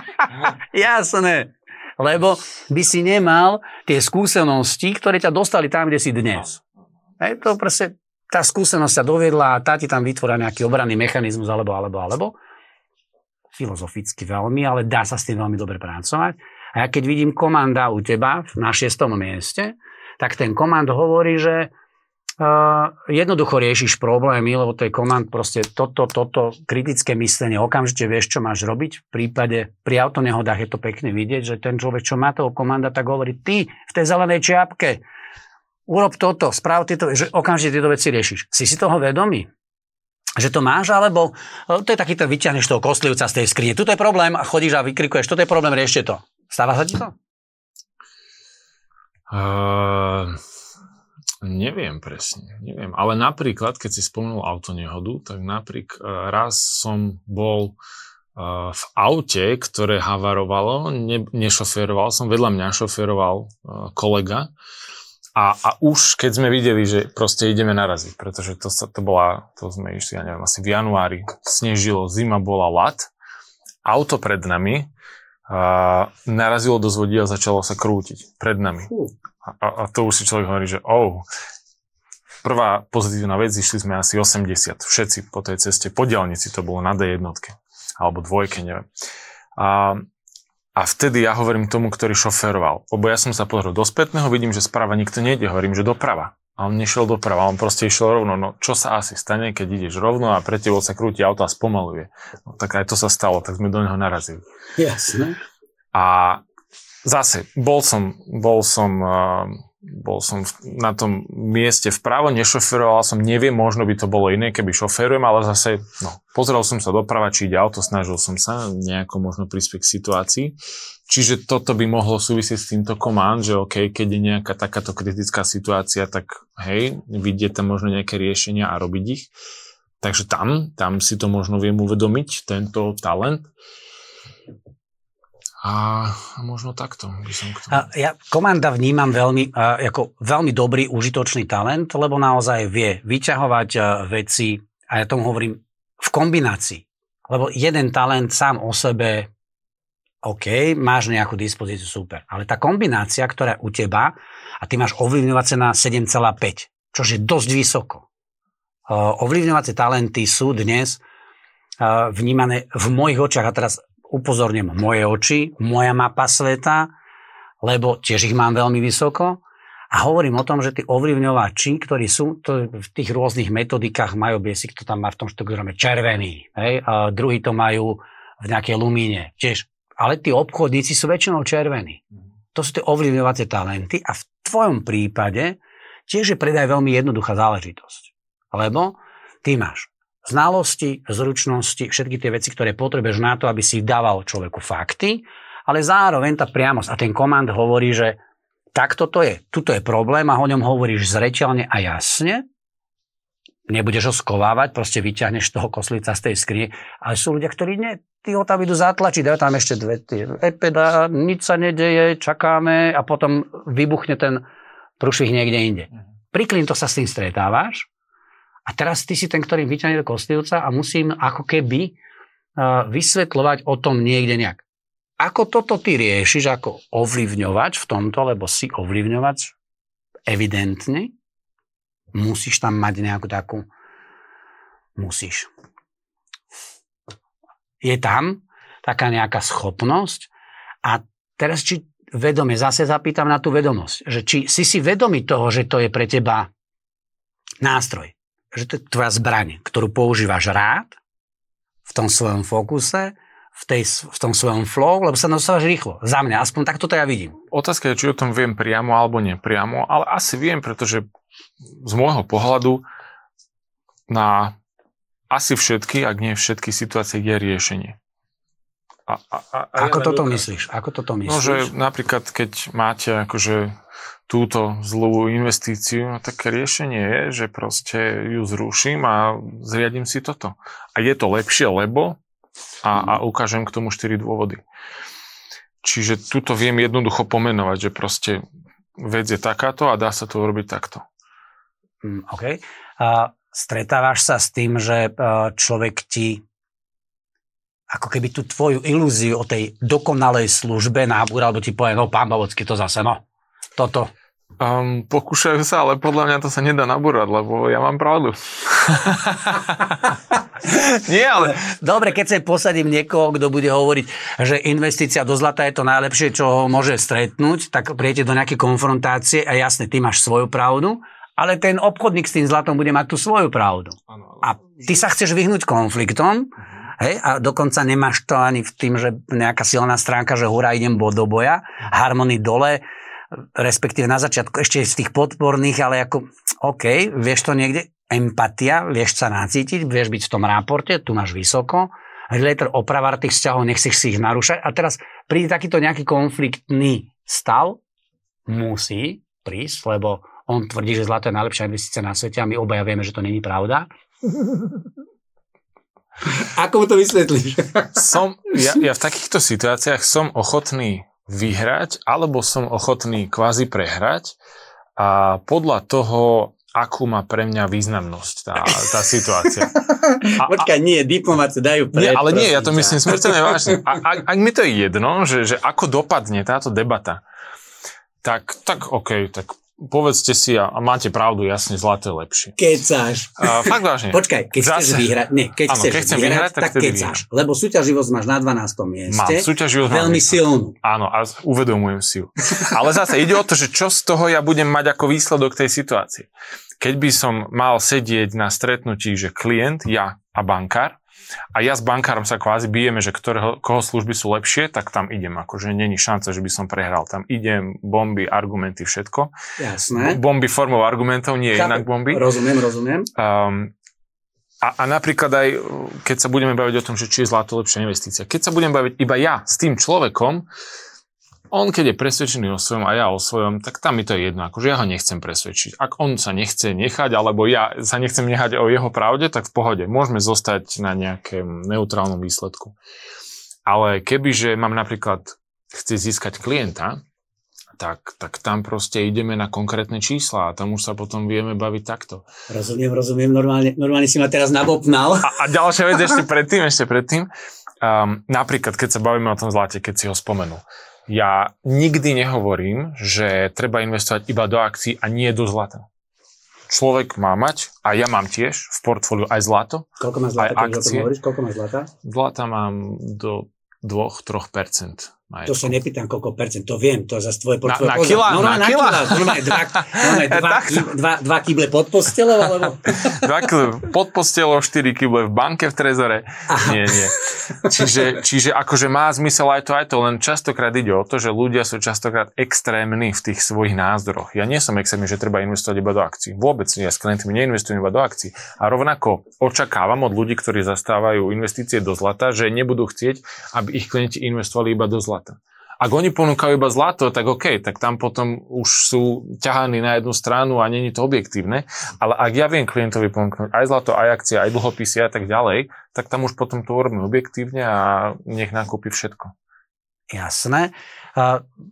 [laughs] Jasné lebo by si nemal tie skúsenosti, ktoré ťa dostali tam, kde si dnes. Hej, to proste, tá skúsenosť sa doviedla a tá ti tam vytvoria nejaký obranný mechanizmus alebo, alebo, alebo. Filozoficky veľmi, ale dá sa s tým veľmi dobre pracovať. A ja keď vidím komanda u teba na šiestom mieste, tak ten komand hovorí, že Uh, jednoducho riešiš problémy, lebo to je komand proste toto, toto kritické myslenie, okamžite vieš, čo máš robiť. V prípade, pri autonehodách je to pekne vidieť, že ten človek, čo má toho komanda, tak hovorí, ty v tej zelenej čiapke, urob toto, správ tieto, že okamžite tieto veci riešiš. Si si toho vedomý? Že to máš, alebo e, to je taký, to vyťahneš toho kostlivca z tej skrine. Tuto je problém a chodíš a vykrikuješ, toto je problém, riešte to. Stáva sa ti to? Uh, Neviem presne, neviem. Ale napríklad, keď si spomenul autonehodu, tak napríklad e, raz som bol e, v aute, ktoré havarovalo, ne, nešoféroval som, vedľa mňa šoféroval e, kolega a, a už keď sme videli, že proste ideme naraziť, pretože to, to bola, to sme išli, ja neviem, asi v januári, snežilo, zima bola lat, auto pred nami a narazilo do zvodí a začalo sa krútiť pred nami. A, a to už si človek hovorí, že oh, prvá pozitívna vec, išli sme asi 80, všetci po tej ceste, po diálnici to bolo na D1, alebo dvojke, neviem. A, a vtedy ja hovorím tomu, ktorý šoféroval, lebo ja som sa pozrel do spätného, vidím, že správa nikto nejde, hovorím, že doprava. A on nešiel doprava, on proste išiel rovno. No čo sa asi stane, keď ideš rovno a pre tebou sa krúti auto a spomaluje. No tak aj to sa stalo, tak sme do neho narazili. Jasne. A zase, bol som, bol som, uh, bol som na tom mieste vpravo, nešoferoval som, neviem, možno by to bolo iné, keby šoferujem, ale zase, no, pozrel som sa doprava, či ide auto, snažil som sa nejako možno prispieť k situácii. Čiže toto by mohlo súvisieť s týmto komand, že OK, keď je nejaká takáto kritická situácia, tak hej, vidieť tam možno nejaké riešenia a robiť ich. Takže tam, tam si to možno viem uvedomiť, tento talent. A možno takto by som k tomu... Ja komanda vnímam veľmi, ako veľmi dobrý, užitočný talent, lebo naozaj vie vyťahovať veci, a ja tomu hovorím, v kombinácii. Lebo jeden talent sám o sebe, OK, máš nejakú dispozíciu, super. Ale tá kombinácia, ktorá je u teba, a ty máš ovlivňovacie na 7,5, čo je dosť vysoko. Ovlivňovacie talenty sú dnes vnímané v mojich očiach, a teraz upozorním moje oči, moja mapa sveta, lebo tiež ich mám veľmi vysoko. A hovorím o tom, že tí ovlivňovači, ktorí sú to v tých rôznych metodikách, majú biesik, to tam má v tom štokograme červený, hej? a druhý to majú v nejakej lumíne tiež. Ale tí obchodníci sú väčšinou červení. To sú tie ovlivňovacie talenty a v tvojom prípade tiež je predaj veľmi jednoduchá záležitosť. Lebo ty máš znalosti, zručnosti, všetky tie veci, ktoré potrebuješ na to, aby si dával človeku fakty, ale zároveň tá priamosť a ten komand hovorí, že takto to je. Tuto je problém a o ňom hovoríš zreteľne a jasne. Nebudeš ho skovávať, proste vyťahneš toho koslica z tej skrie. Ale sú ľudia, ktorí nie, tí ho tam idú zatlačiť, dajú tam ešte dve tie epeda, nič sa nedeje, čakáme a potom vybuchne ten prúšvih niekde inde. Mhm. Pri klintoch sa s tým stretávaš a teraz ty si ten, ktorý vyťahne do kostlivca a musím ako keby uh, vysvetľovať o tom niekde nejak. Ako toto ty riešiš ako ovlivňovač v tomto, lebo si ovlivňovač evidentne, musíš tam mať nejakú takú, musíš. Je tam taká nejaká schopnosť a teraz či vedome, zase zapýtam na tú vedomosť, že či si si vedomý toho, že to je pre teba nástroj, že to je tvoja zbraň, ktorú používaš rád v tom svojom fokuse, v, tej, v tom svojom flow, lebo sa dostávaš rýchlo. Za mňa, aspoň takto to ja vidím. Otázka je, či o tom viem priamo alebo nepriamo, ale asi viem, pretože z môjho pohľadu na asi všetky, ak nie všetky situácie je riešenie. A, a, a, Ako ja toto dokážem. myslíš? Ako toto myslíš? No, že napríklad, keď máte akože túto zlú investíciu, no tak riešenie je, že proste ju zruším a zriadím si toto. A je to lepšie, lebo a, a ukážem k tomu 4 dôvody. Čiže tuto viem jednoducho pomenovať, že proste vec je takáto a dá sa to urobiť takto. Mm, OK. A stretávaš sa s tým, že e, človek ti ako keby tú tvoju ilúziu o tej dokonalej službe nábúra, alebo ti povie, no pán Bavocký, to zase, no, toto. Um, pokúšajú sa, ale podľa mňa to sa nedá nabúrať, lebo ja mám pravdu. [laughs] Nie, ale... Dobre, keď sa posadím niekoho, kto bude hovoriť, že investícia do zlata je to najlepšie, čo ho môže stretnúť, tak prijete do nejaké konfrontácie a jasne, ty máš svoju pravdu, ale ten obchodník s tým zlatom bude mať tú svoju pravdu. A ty sa chceš vyhnúť konfliktom, Hej, a dokonca nemáš to ani v tým, že nejaká silná stránka, že hurá, idem do boja, harmony dole, respektíve na začiatku ešte z tých podporných, ale ako, OK, vieš to niekde, empatia, vieš sa nacítiť, vieš byť v tom ráporte, tu máš vysoko, hľadaj opravár tých vzťahov, nechceš si ich narúšať. A teraz príde takýto nejaký konfliktný stav, musí prísť, lebo on tvrdí, že zlato je najlepšia investícia na svete a my obaja vieme, že to není pravda. Ako mu to vysvetlíš? Som, ja, ja v takýchto situáciách som ochotný vyhrať, alebo som ochotný kvázi prehrať a podľa toho, akú má pre mňa významnosť tá, tá situácia. [laughs] A, Počkaj, nie, diplomáci dajú pred, Nie, ale nie, ja to myslím smrteľne [laughs] vážne. A, ak, ak mi to je jedno, že, že ako dopadne táto debata, tak, tak OK, tak povedzte si a, a máte pravdu, jasne, zlaté lepšie. Kecáš. A, fakt vážne. Počkaj, keď Zase. chceš vyhrať, nie, keď ano, chceš keď chcem vyhrať, vyhrať tak, tak kecáš. Lebo súťaživosť máš na 12. mieste. Mám súťaživosť. Veľmi silnú. Áno, a uvedomujem si ju. Ale zase ide o to, že čo z toho ja budem mať ako výsledok tej situácie. Keď by som mal sedieť na stretnutí, že klient, ja a bankár, a ja s bankárom sa kvázi bijeme, že ktorého, koho služby sú lepšie, tak tam idem. Akože není šanca, že by som prehral. Tam idem, bomby, argumenty, všetko. Jasné. Bomby formou argumentov, nie Chápem. inak bomby. Rozumiem, rozumiem. Um, a, a napríklad aj, keď sa budeme baviť o tom, že či je zlato lepšia investícia. Keď sa budem baviť iba ja s tým človekom, on keď je presvedčený o svojom a ja o svojom, tak tam mi to je jedno, akože ja ho nechcem presvedčiť. Ak on sa nechce nechať, alebo ja sa nechcem nechať o jeho pravde, tak v pohode, môžeme zostať na nejakém neutrálnom výsledku. Ale kebyže mám napríklad, chci získať klienta, tak, tak tam proste ideme na konkrétne čísla a tam už sa potom vieme baviť takto. Rozumiem, rozumiem, normálne, normálne si ma teraz nabopnal. A, a ďalšia vec ešte predtým, ešte predtým, um, napríklad keď sa bavíme o tom zlate, keď si ho spomenul ja nikdy nehovorím, že treba investovať iba do akcií a nie do zlata. Človek má mať, a ja mám tiež v portfóliu aj zlato. Koľko má zlata, aj akcie. Hovoríš, koľko má zlata? Zlata mám do 2-3%. Majetku. To sa nepýtam, koľko percent, to viem, to zase tvoje portfólio. Na, na kila? No, na, na kila? kila. [laughs] Dva, dva, dva, dva, dva kyble pod postelou, alebo? [laughs] dva kyble pod postelou, štyri kyble v banke v Trezore. Aha. Nie, nie. Čiže, čiže akože má zmysel aj to, aj to, len častokrát ide o to, že ľudia sú častokrát extrémni v tých svojich názoroch. Ja nie som extrémny, že treba investovať iba do akcií. Vôbec nie, ja s klientmi neinvestujem iba do akcií. A rovnako očakávam od ľudí, ktorí zastávajú investície do zlata, že nebudú chcieť, aby ich klienti investovali iba do zlata. Ak oni ponúkajú iba zlato, tak OK, tak tam potom už sú ťahaní na jednu stranu a není to objektívne. Ale ak ja viem klientovi ponúknuť aj zlato, aj akcie, aj dlhopisy a tak ďalej, tak tam už potom to urobíme objektívne a nech nakúpi všetko. Jasné.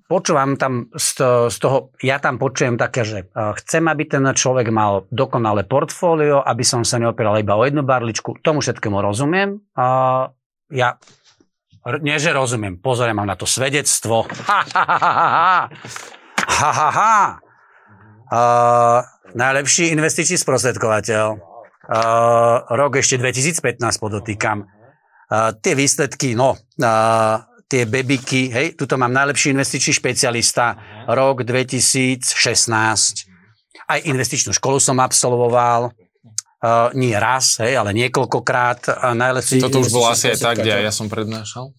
Počúvam tam z toho, ja tam počujem také, že chcem, aby ten človek mal dokonalé portfólio, aby som sa neopieral iba o jednu barličku. Tomu všetkému rozumiem. Ja nie, že rozumiem. Pozor, mám na to svedectvo. Ha, ha, ha, ha. Ha, ha, ha. Uh, najlepší investičný sprostredkovateľ. Uh, rok ešte 2015 podotýkam. Uh, tie výsledky, no, uh, tie bebiky, hej, tuto mám najlepší investičný špecialista, rok 2016. Aj investičnú školu som absolvoval, Uh, nie raz, hej, ale niekoľkokrát. Uh, najlepší, Toto už bolo asi aj tak, kde ja som prednášal?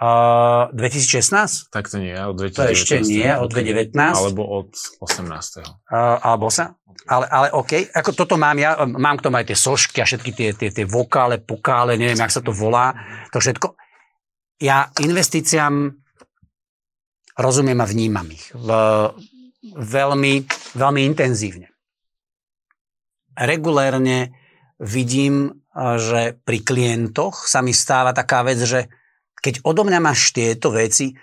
Uh, 2016? Tak to nie, od 2019. To ešte nie, od 2019. Alebo od 18. Uh, alebo sa? Ale, ale OK, ako toto mám ja, mám k tomu aj tie sošky a všetky tie, tie, tie vokále, pukále, neviem, jak sa to volá, to všetko. Ja investíciám rozumiem a vnímam ich v, veľmi, veľmi intenzívne regulérne vidím, že pri klientoch sa mi stáva taká vec, že keď odo mňa máš tieto veci,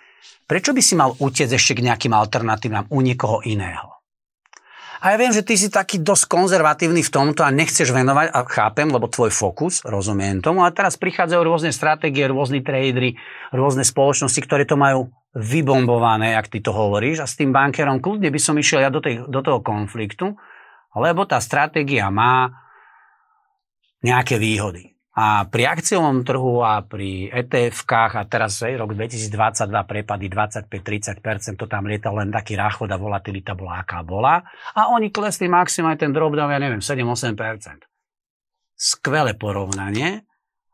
prečo by si mal utiecť ešte k nejakým alternatívam u niekoho iného? A ja viem, že ty si taký dosť konzervatívny v tomto a nechceš venovať, a chápem, lebo tvoj fokus, rozumiem tomu, a teraz prichádzajú rôzne stratégie, rôzni tradery, rôzne spoločnosti, ktoré to majú vybombované, ak ty to hovoríš, a s tým bankerom kľudne by som išiel ja do, tej, do toho konfliktu, lebo tá stratégia má nejaké výhody. A pri akciovom trhu a pri ETF-kách a teraz aj rok 2022 prepady 25-30%, to tam lietal len taký ráchod a volatilita bola aká bola. A oni klesli maximálne ten drop down, ja neviem, 7-8%. Skvelé porovnanie.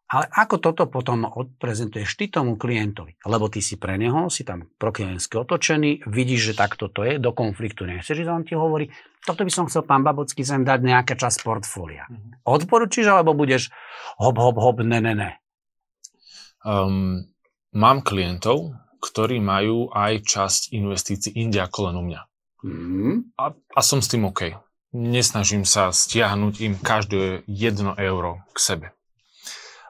Ale ako toto potom odprezentuješ ty tomu klientovi? Lebo ty si pre neho, si tam proklientsky otočený, vidíš, že takto to je, do konfliktu nechceš, že on ti hovorí, toto by som chcel pán Babocký sem dať nejaká časť portfólia. Mm-hmm. Odporučíš, alebo budeš hop, hop, hop, ne, ne, ne? Um, mám klientov, ktorí majú aj časť investícií inde ako len u mňa. Mm-hmm. A, a som s tým OK. Nesnažím sa stiahnuť im každé jedno euro k sebe.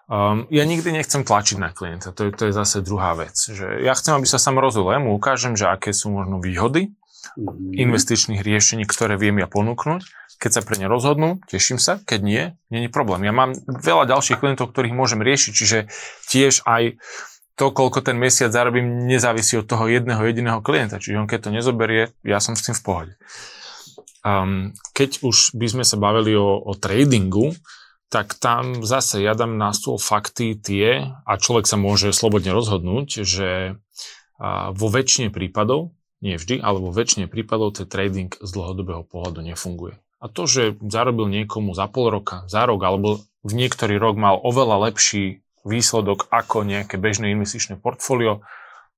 Um, ja nikdy nechcem tlačiť na klienta, to je, to je zase druhá vec. Že ja chcem, aby sa sám rozhodol, ja mu ukážem, že aké sú možno výhody mm. investičných riešení, ktoré viem ja ponúknuť. Keď sa pre ne rozhodnú, teším sa, keď nie, nie je problém. Ja mám veľa ďalších klientov, ktorých môžem riešiť, čiže tiež aj to, koľko ten mesiac zarobím, nezávisí od toho jedného jediného klienta. Čiže on keď to nezoberie, ja som s tým v pohode. Um, keď už by sme sa bavili o, o tradingu, tak tam zase ja dám na stôl fakty tie a človek sa môže slobodne rozhodnúť, že vo väčšine prípadov, nie vždy, ale vo väčšine prípadov ten trading z dlhodobého pohľadu nefunguje. A to, že zarobil niekomu za pol roka, za rok, alebo v niektorý rok mal oveľa lepší výsledok ako nejaké bežné investičné portfólio,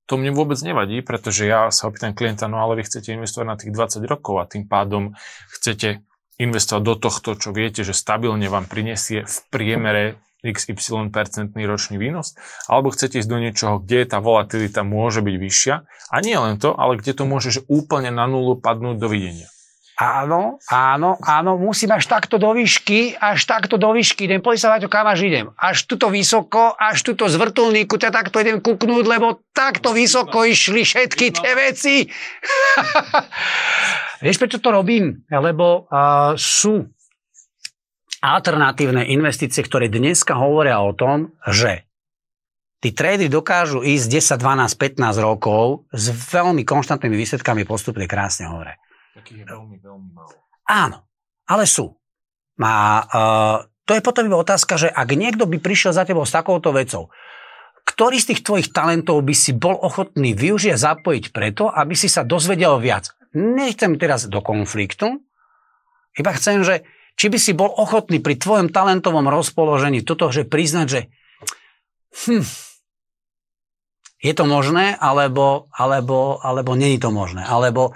to mne vôbec nevadí, pretože ja sa opýtam klienta, no ale vy chcete investovať na tých 20 rokov a tým pádom chcete investovať do tohto, čo viete, že stabilne vám prinesie v priemere XY percentný ročný výnos, alebo chcete ísť do niečoho, kde tá volatilita môže byť vyššia a nie len to, ale kde to môže že úplne na nulu padnúť do videnia. Áno, áno, áno, musím až takto do výšky, až takto do výšky, idem sa to kam až idem. Až tuto vysoko, až tuto z vrtulníku, ťa takto idem kuknúť, lebo takto vysoko išli všetky tie veci. [laughs] Vieš, prečo to robím? Lebo uh, sú alternatívne investície, ktoré dneska hovoria o tom, že tí trady dokážu ísť 10, 12, 15 rokov s veľmi konštantnými výsledkami postupne krásne hore. Takých je veľmi, veľmi málo. Áno, ale sú. A uh, to je potom iba otázka, že ak niekto by prišiel za tebou s takouto vecou, ktorý z tých tvojich talentov by si bol ochotný využiť a zapojiť preto, aby si sa dozvedel viac. Nechcem teraz do konfliktu, iba chcem, že či by si bol ochotný pri tvojom talentovom rozpoložení toto, že priznať, že hm, je to možné, alebo, alebo, alebo není to možné. Alebo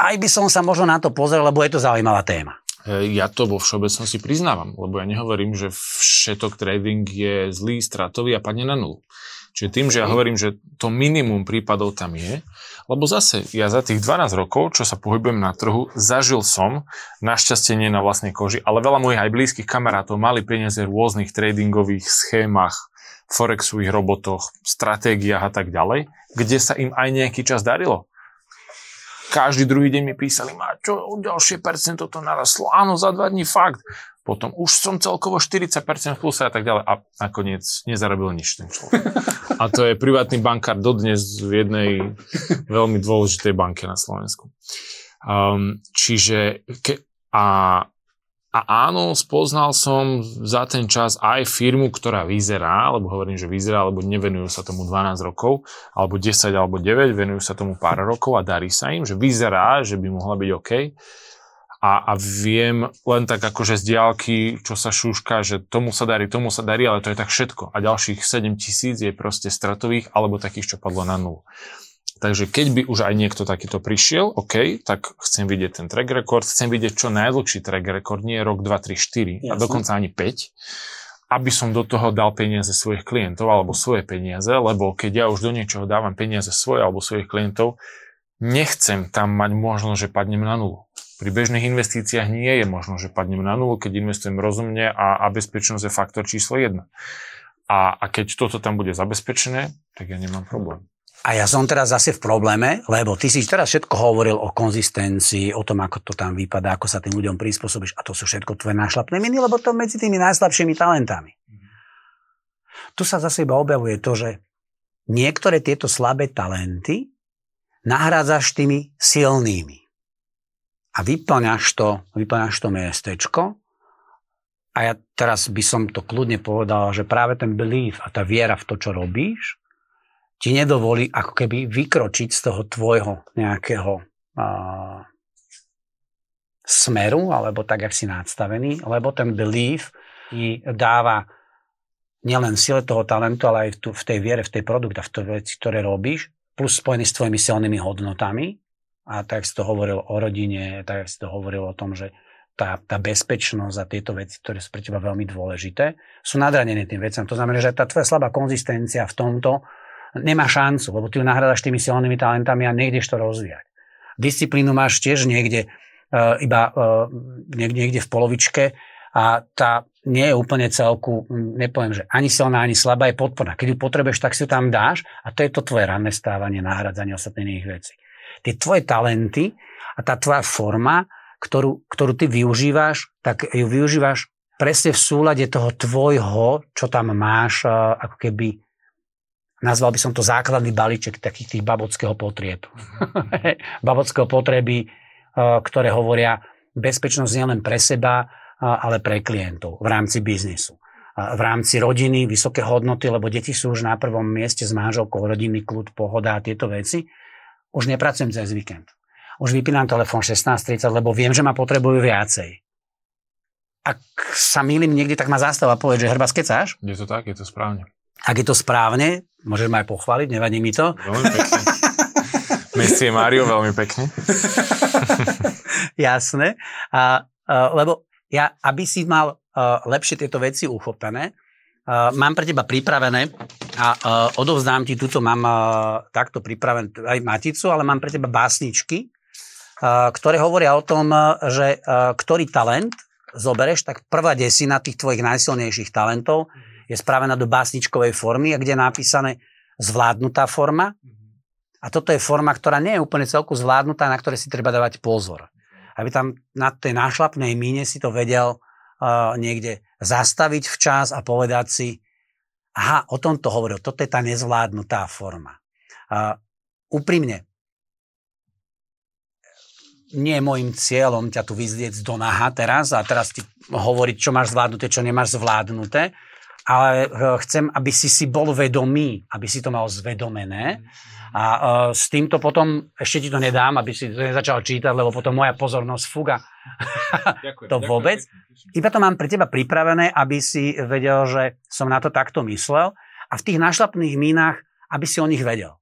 aj by som sa možno na to pozrel, lebo je to zaujímavá téma. Ja to vo všeobecnosti priznávam, lebo ja nehovorím, že všetok trading je zlý, stratový a padne na nulu. Čiže tým, že ja hovorím, že to minimum prípadov tam je, lebo zase ja za tých 12 rokov, čo sa pohybujem na trhu, zažil som, našťastie nie na vlastnej koži, ale veľa mojich aj blízkych kamarátov mali peniaze v rôznych tradingových schémach, forexových robotoch, stratégiách a tak ďalej, kde sa im aj nejaký čas darilo. Každý druhý deň mi písali, má čo, ďalšie percento to narastlo. Áno, za dva dní fakt. Potom už som celkovo 40% v pluse a tak ďalej. A nakoniec nezarobil nič ten človek. [laughs] A to je privátny bankár dodnes v jednej veľmi dôležitej banke na Slovensku. Um, čiže ke, a a áno, spoznal som za ten čas aj firmu, ktorá vyzerá, alebo hovorím, že vyzerá, alebo nevenujú sa tomu 12 rokov, alebo 10, alebo 9, venujú sa tomu pár rokov a darí sa im, že vyzerá, že by mohla byť OK. A, a viem len tak akože z diálky, čo sa šúška, že tomu sa darí, tomu sa darí, ale to je tak všetko. A ďalších 7 tisíc je proste stratových, alebo takých, čo padlo na nulu. Takže keď by už aj niekto takýto prišiel, OK, tak chcem vidieť ten track record, chcem vidieť čo najdlhší track record, nie rok 2, 3, 4 Jasne. a dokonca ani 5, aby som do toho dal peniaze svojich klientov alebo svoje peniaze, lebo keď ja už do niečoho dávam peniaze svoje alebo svojich klientov, nechcem tam mať možnosť, že padnem na nulu. Pri bežných investíciách nie je možno, že padnem na nulu, keď investujem rozumne a, a bezpečnosť je faktor číslo 1. A, a keď toto tam bude zabezpečené, tak ja nemám problém. A ja som teraz zase v probléme, lebo ty si teraz všetko hovoril o konzistencii, o tom, ako to tam vypadá, ako sa tým ľuďom prispôsobíš. A to sú všetko tvoje nášlapné miny, lebo to medzi tými najslabšími talentami. Tu sa zase iba objavuje to, že niektoré tieto slabé talenty nahrádzaš tými silnými. A vyplňaš to, vyplňaš to miestečko. A ja teraz by som to kľudne povedal, že práve ten belief a tá viera v to, čo robíš, ti nedovolí ako keby vykročiť z toho tvojho nejakého a, smeru, alebo tak, jak si nadstavený, lebo ten belief ti dáva nielen sile toho talentu, ale aj v, tu, v tej viere, v tej produkte, v tej veci, ktoré robíš, plus spojený s tvojimi silnými hodnotami. A tak si to hovoril o rodine, tak si to hovoril o tom, že tá, tá bezpečnosť a tieto veci, ktoré sú pre teba veľmi dôležité, sú nadranené tým veciam. To znamená, že tá tvoja slabá konzistencia v tomto nemá šancu, lebo ty ju nahradaš tými silnými talentami a nejdeš to rozvíjať. Disciplínu máš tiež niekde uh, iba uh, niekde v polovičke a tá nie je úplne celku, nepoviem, že ani silná, ani slabá je podporná. Keď ju potrebuješ, tak si ju tam dáš a to je to tvoje ranné stávanie, nahradzanie ostatných vecí. Tie tvoje talenty a tá tvoja forma, ktorú, ktorú ty využívaš, tak ju využívaš presne v súlade toho tvojho, čo tam máš, ako keby nazval by som to základný balíček takých tých babockého potrieb. [laughs] babockého potreby, ktoré hovoria bezpečnosť nielen pre seba, ale pre klientov v rámci biznisu. V rámci rodiny, vysoké hodnoty, lebo deti sú už na prvom mieste s manželkou, rodinný kľud, pohoda a tieto veci. Už nepracujem cez víkend. Už vypínam telefón 16.30, lebo viem, že ma potrebujú viacej. Ak sa milím niekde, tak ma zastav a povedz, že hrba skecáš? Je to tak, je to správne. Ak je to správne, môžeš ma aj pochváliť, nevadí mi to. Veľmi pekne. Messie Mario, veľmi pekne. [laughs] Jasné. A, a, lebo ja, aby si mal a, lepšie tieto veci uchopené, a, mám pre teba pripravené a a odovzdám ti, túto mám a, takto pripravené aj maticu, ale mám pre teba básničky, a, ktoré hovoria o tom, že a, ktorý talent zobereš, tak prvá desina tých tvojich najsilnejších talentov je spravená do básničkovej formy, kde je napísané zvládnutá forma. A toto je forma, ktorá nie je úplne celku zvládnutá, na ktoré si treba dávať pozor. Aby tam na tej nášlapnej míne si to vedel uh, niekde zastaviť včas a povedať si, aha, o tom to hovoril, toto je tá nezvládnutá forma. Uh, úprimne, nie je môjim cieľom ťa tu vyzdieť do naha teraz a teraz ti hovoriť, čo máš zvládnuté, čo nemáš zvládnuté ale uh, chcem, aby si si bol vedomý, aby si to mal zvedomené. A uh, s týmto potom, ešte ti to nedám, aby si to nezačal čítať, lebo potom moja pozornosť fuga. Ďakujem, to vôbec. Ďakujem. Iba to mám pre teba pripravené, aby si vedel, že som na to takto myslel. A v tých našlapných mínach, aby si o nich vedel.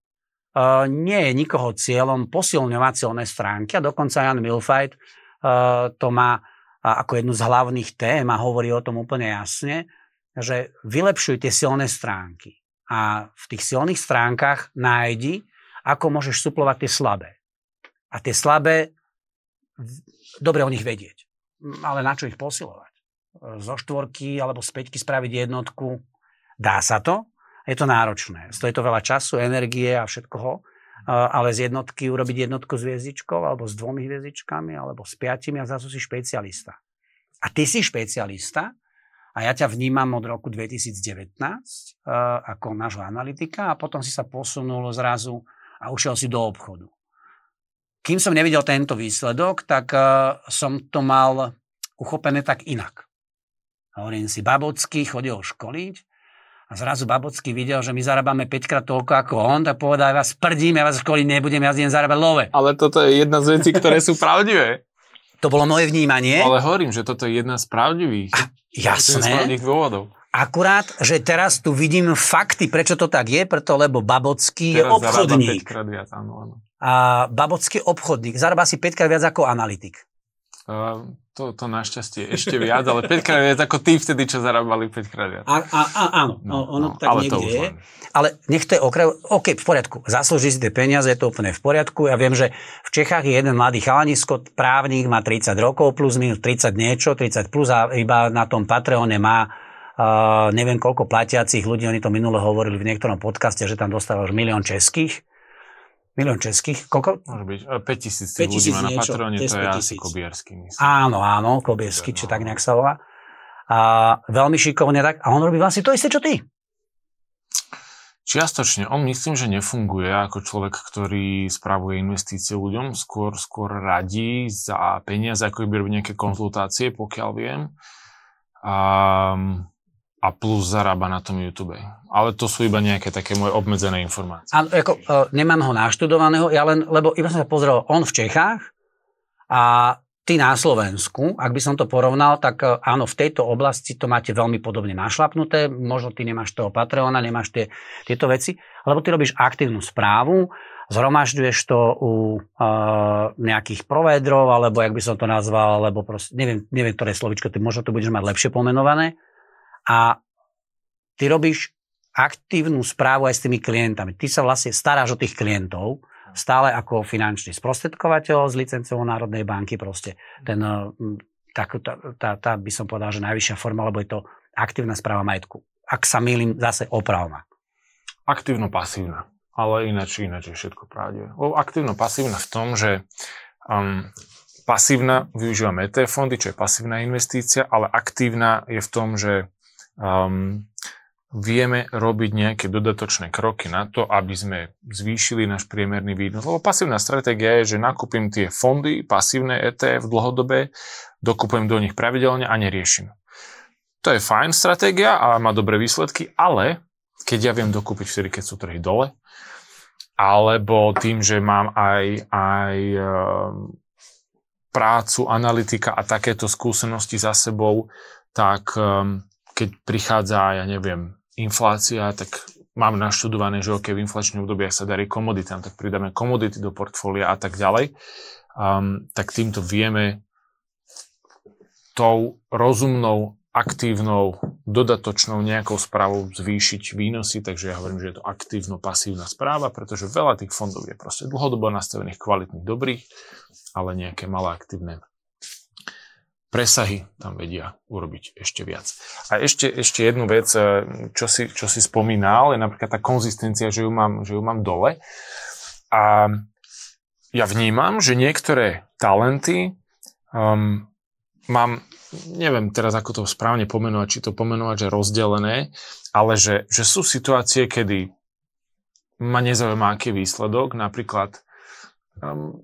Uh, nie je nikoho cieľom posilňovať silné stránky a dokonca Jan Milfajt uh, to má ako jednu z hlavných tém a hovorí o tom úplne jasne, že vylepšuj tie silné stránky a v tých silných stránkach nájdi, ako môžeš suplovať tie slabé. A tie slabé, dobre o nich vedieť, ale na čo ich posilovať? Zo štvorky alebo z peťky spraviť jednotku, dá sa to, je to náročné. Stojí to veľa času, energie a všetkoho, ale z jednotky urobiť jednotku s hviezdičkou, alebo s dvomi hviezdičkami, alebo s piatimi a zase si špecialista. A ty si špecialista a ja ťa vnímam od roku 2019 uh, ako nášho analytika a potom si sa posunul zrazu a ušiel si do obchodu. Kým som nevidel tento výsledok, tak uh, som to mal uchopené tak inak. Hovorím si, Babocký chodil školiť a zrazu Babocký videl, že my zarábame 5 krát toľko ako on, tak povedal, ja vás prdím, ja vás školiť nebudem, ja idem zarábať love. Ale toto je jedna z vecí, ktoré sú pravdivé. To bolo moje vnímanie. Ale hovorím, že toto je jedna z pravdivých. A, jasné. Z dôvodov. Akurát, že teraz tu vidím fakty, prečo to tak je, preto lebo Babocký teraz je obchodník. 5 krát viac, áno, áno. A Babocký obchodník, zarába si 5 krát viac ako analytik. Uh, to, to našťastie ešte viac, ale 5 krát viac ako tí vtedy, čo zarábali 5 krát viac. A, a, a, áno, no, ono no, tak ale niekde je. Ale nech to je okraj, OK, v poriadku, zaslúži si tie peniaze, je to úplne v poriadku. Ja viem, že v Čechách je jeden mladý chalanisko, právnik, má 30 rokov, plus minus 30 niečo, 30 plus a iba na tom Patreone má uh, neviem koľko platiacich ľudí, oni to minule hovorili v niektorom podcaste, že tam dostáva už milión českých Milión českých, koľko? Môže byť 5 tisíc ľudí má na Patrone, to je asi Kobiersky. Myslím. Áno, áno, Kobiersky, či tak nejak sa volá. A veľmi šikovne tak. A on robí vlastne to isté, čo ty. Čiastočne. On myslím, že nefunguje ako človek, ktorý spravuje investície ľuďom. Skôr, skôr radí za peniaze, ako by robiť nejaké konzultácie, pokiaľ viem. A a plus zarába na tom YouTube. Ale to sú iba nejaké také moje obmedzené informácie. Áno, ako, uh, nemám ho naštudovaného, ja len, lebo iba som sa pozrel, on v Čechách a ty na Slovensku, ak by som to porovnal, tak uh, áno, v tejto oblasti to máte veľmi podobne našlapnuté, možno ty nemáš toho Patreona, nemáš tie, tieto veci, lebo ty robíš aktívnu správu, zhromažďuješ to u uh, nejakých provédrov, alebo jak by som to nazval, alebo proste, neviem, neviem, ktoré slovičko, ty možno to budeš mať lepšie pomenované, a ty robíš aktívnu správu aj s tými klientami. Ty sa vlastne staráš o tých klientov, stále ako finančný sprostredkovateľ s licenciou Národnej banky, proste ten, mm, tak, tá, tá, tá by som povedal, že najvyššia forma, lebo je to aktívna správa majetku. Ak sa milím, zase opravma. Aktívno-pasívna, ale ináč, ináč je všetko pravdivé. Aktívno-pasívna v tom, že um, pasívna využívame ETF fondy, čo je pasívna investícia, ale aktívna je v tom, že um, vieme robiť nejaké dodatočné kroky na to, aby sme zvýšili náš priemerný výnos. Lebo pasívna stratégia je, že nakúpim tie fondy, pasívne ETF dlhodobé, dokupujem do nich pravidelne a neriešim. To je fajn stratégia a má dobré výsledky, ale keď ja viem dokúpiť vtedy, keď sú trhy dole, alebo tým, že mám aj, aj um, prácu, analytika a takéto skúsenosti za sebou, tak um, keď prichádza, ja neviem, inflácia, tak mám naštudované, že ok, v inflačných obdobiach sa darí komoditám, tak pridáme komodity do portfólia a tak ďalej. Um, tak týmto vieme tou rozumnou, aktívnou, dodatočnou nejakou správou zvýšiť výnosy, takže ja hovorím, že je to aktívno-pasívna správa, pretože veľa tých fondov je proste dlhodobo nastavených, kvalitných, dobrých, ale nejaké malé aktívne presahy tam vedia urobiť ešte viac. A ešte, ešte jednu vec, e, čo si, čo si spomínal, je napríklad tá konzistencia, že ju mám, že ju mám dole. A ja vnímam, že niektoré talenty um, mám, neviem teraz ako to správne pomenovať, či to pomenovať, že rozdelené, ale že, že sú situácie, kedy ma nezaujíma, aký výsledok, napríklad um,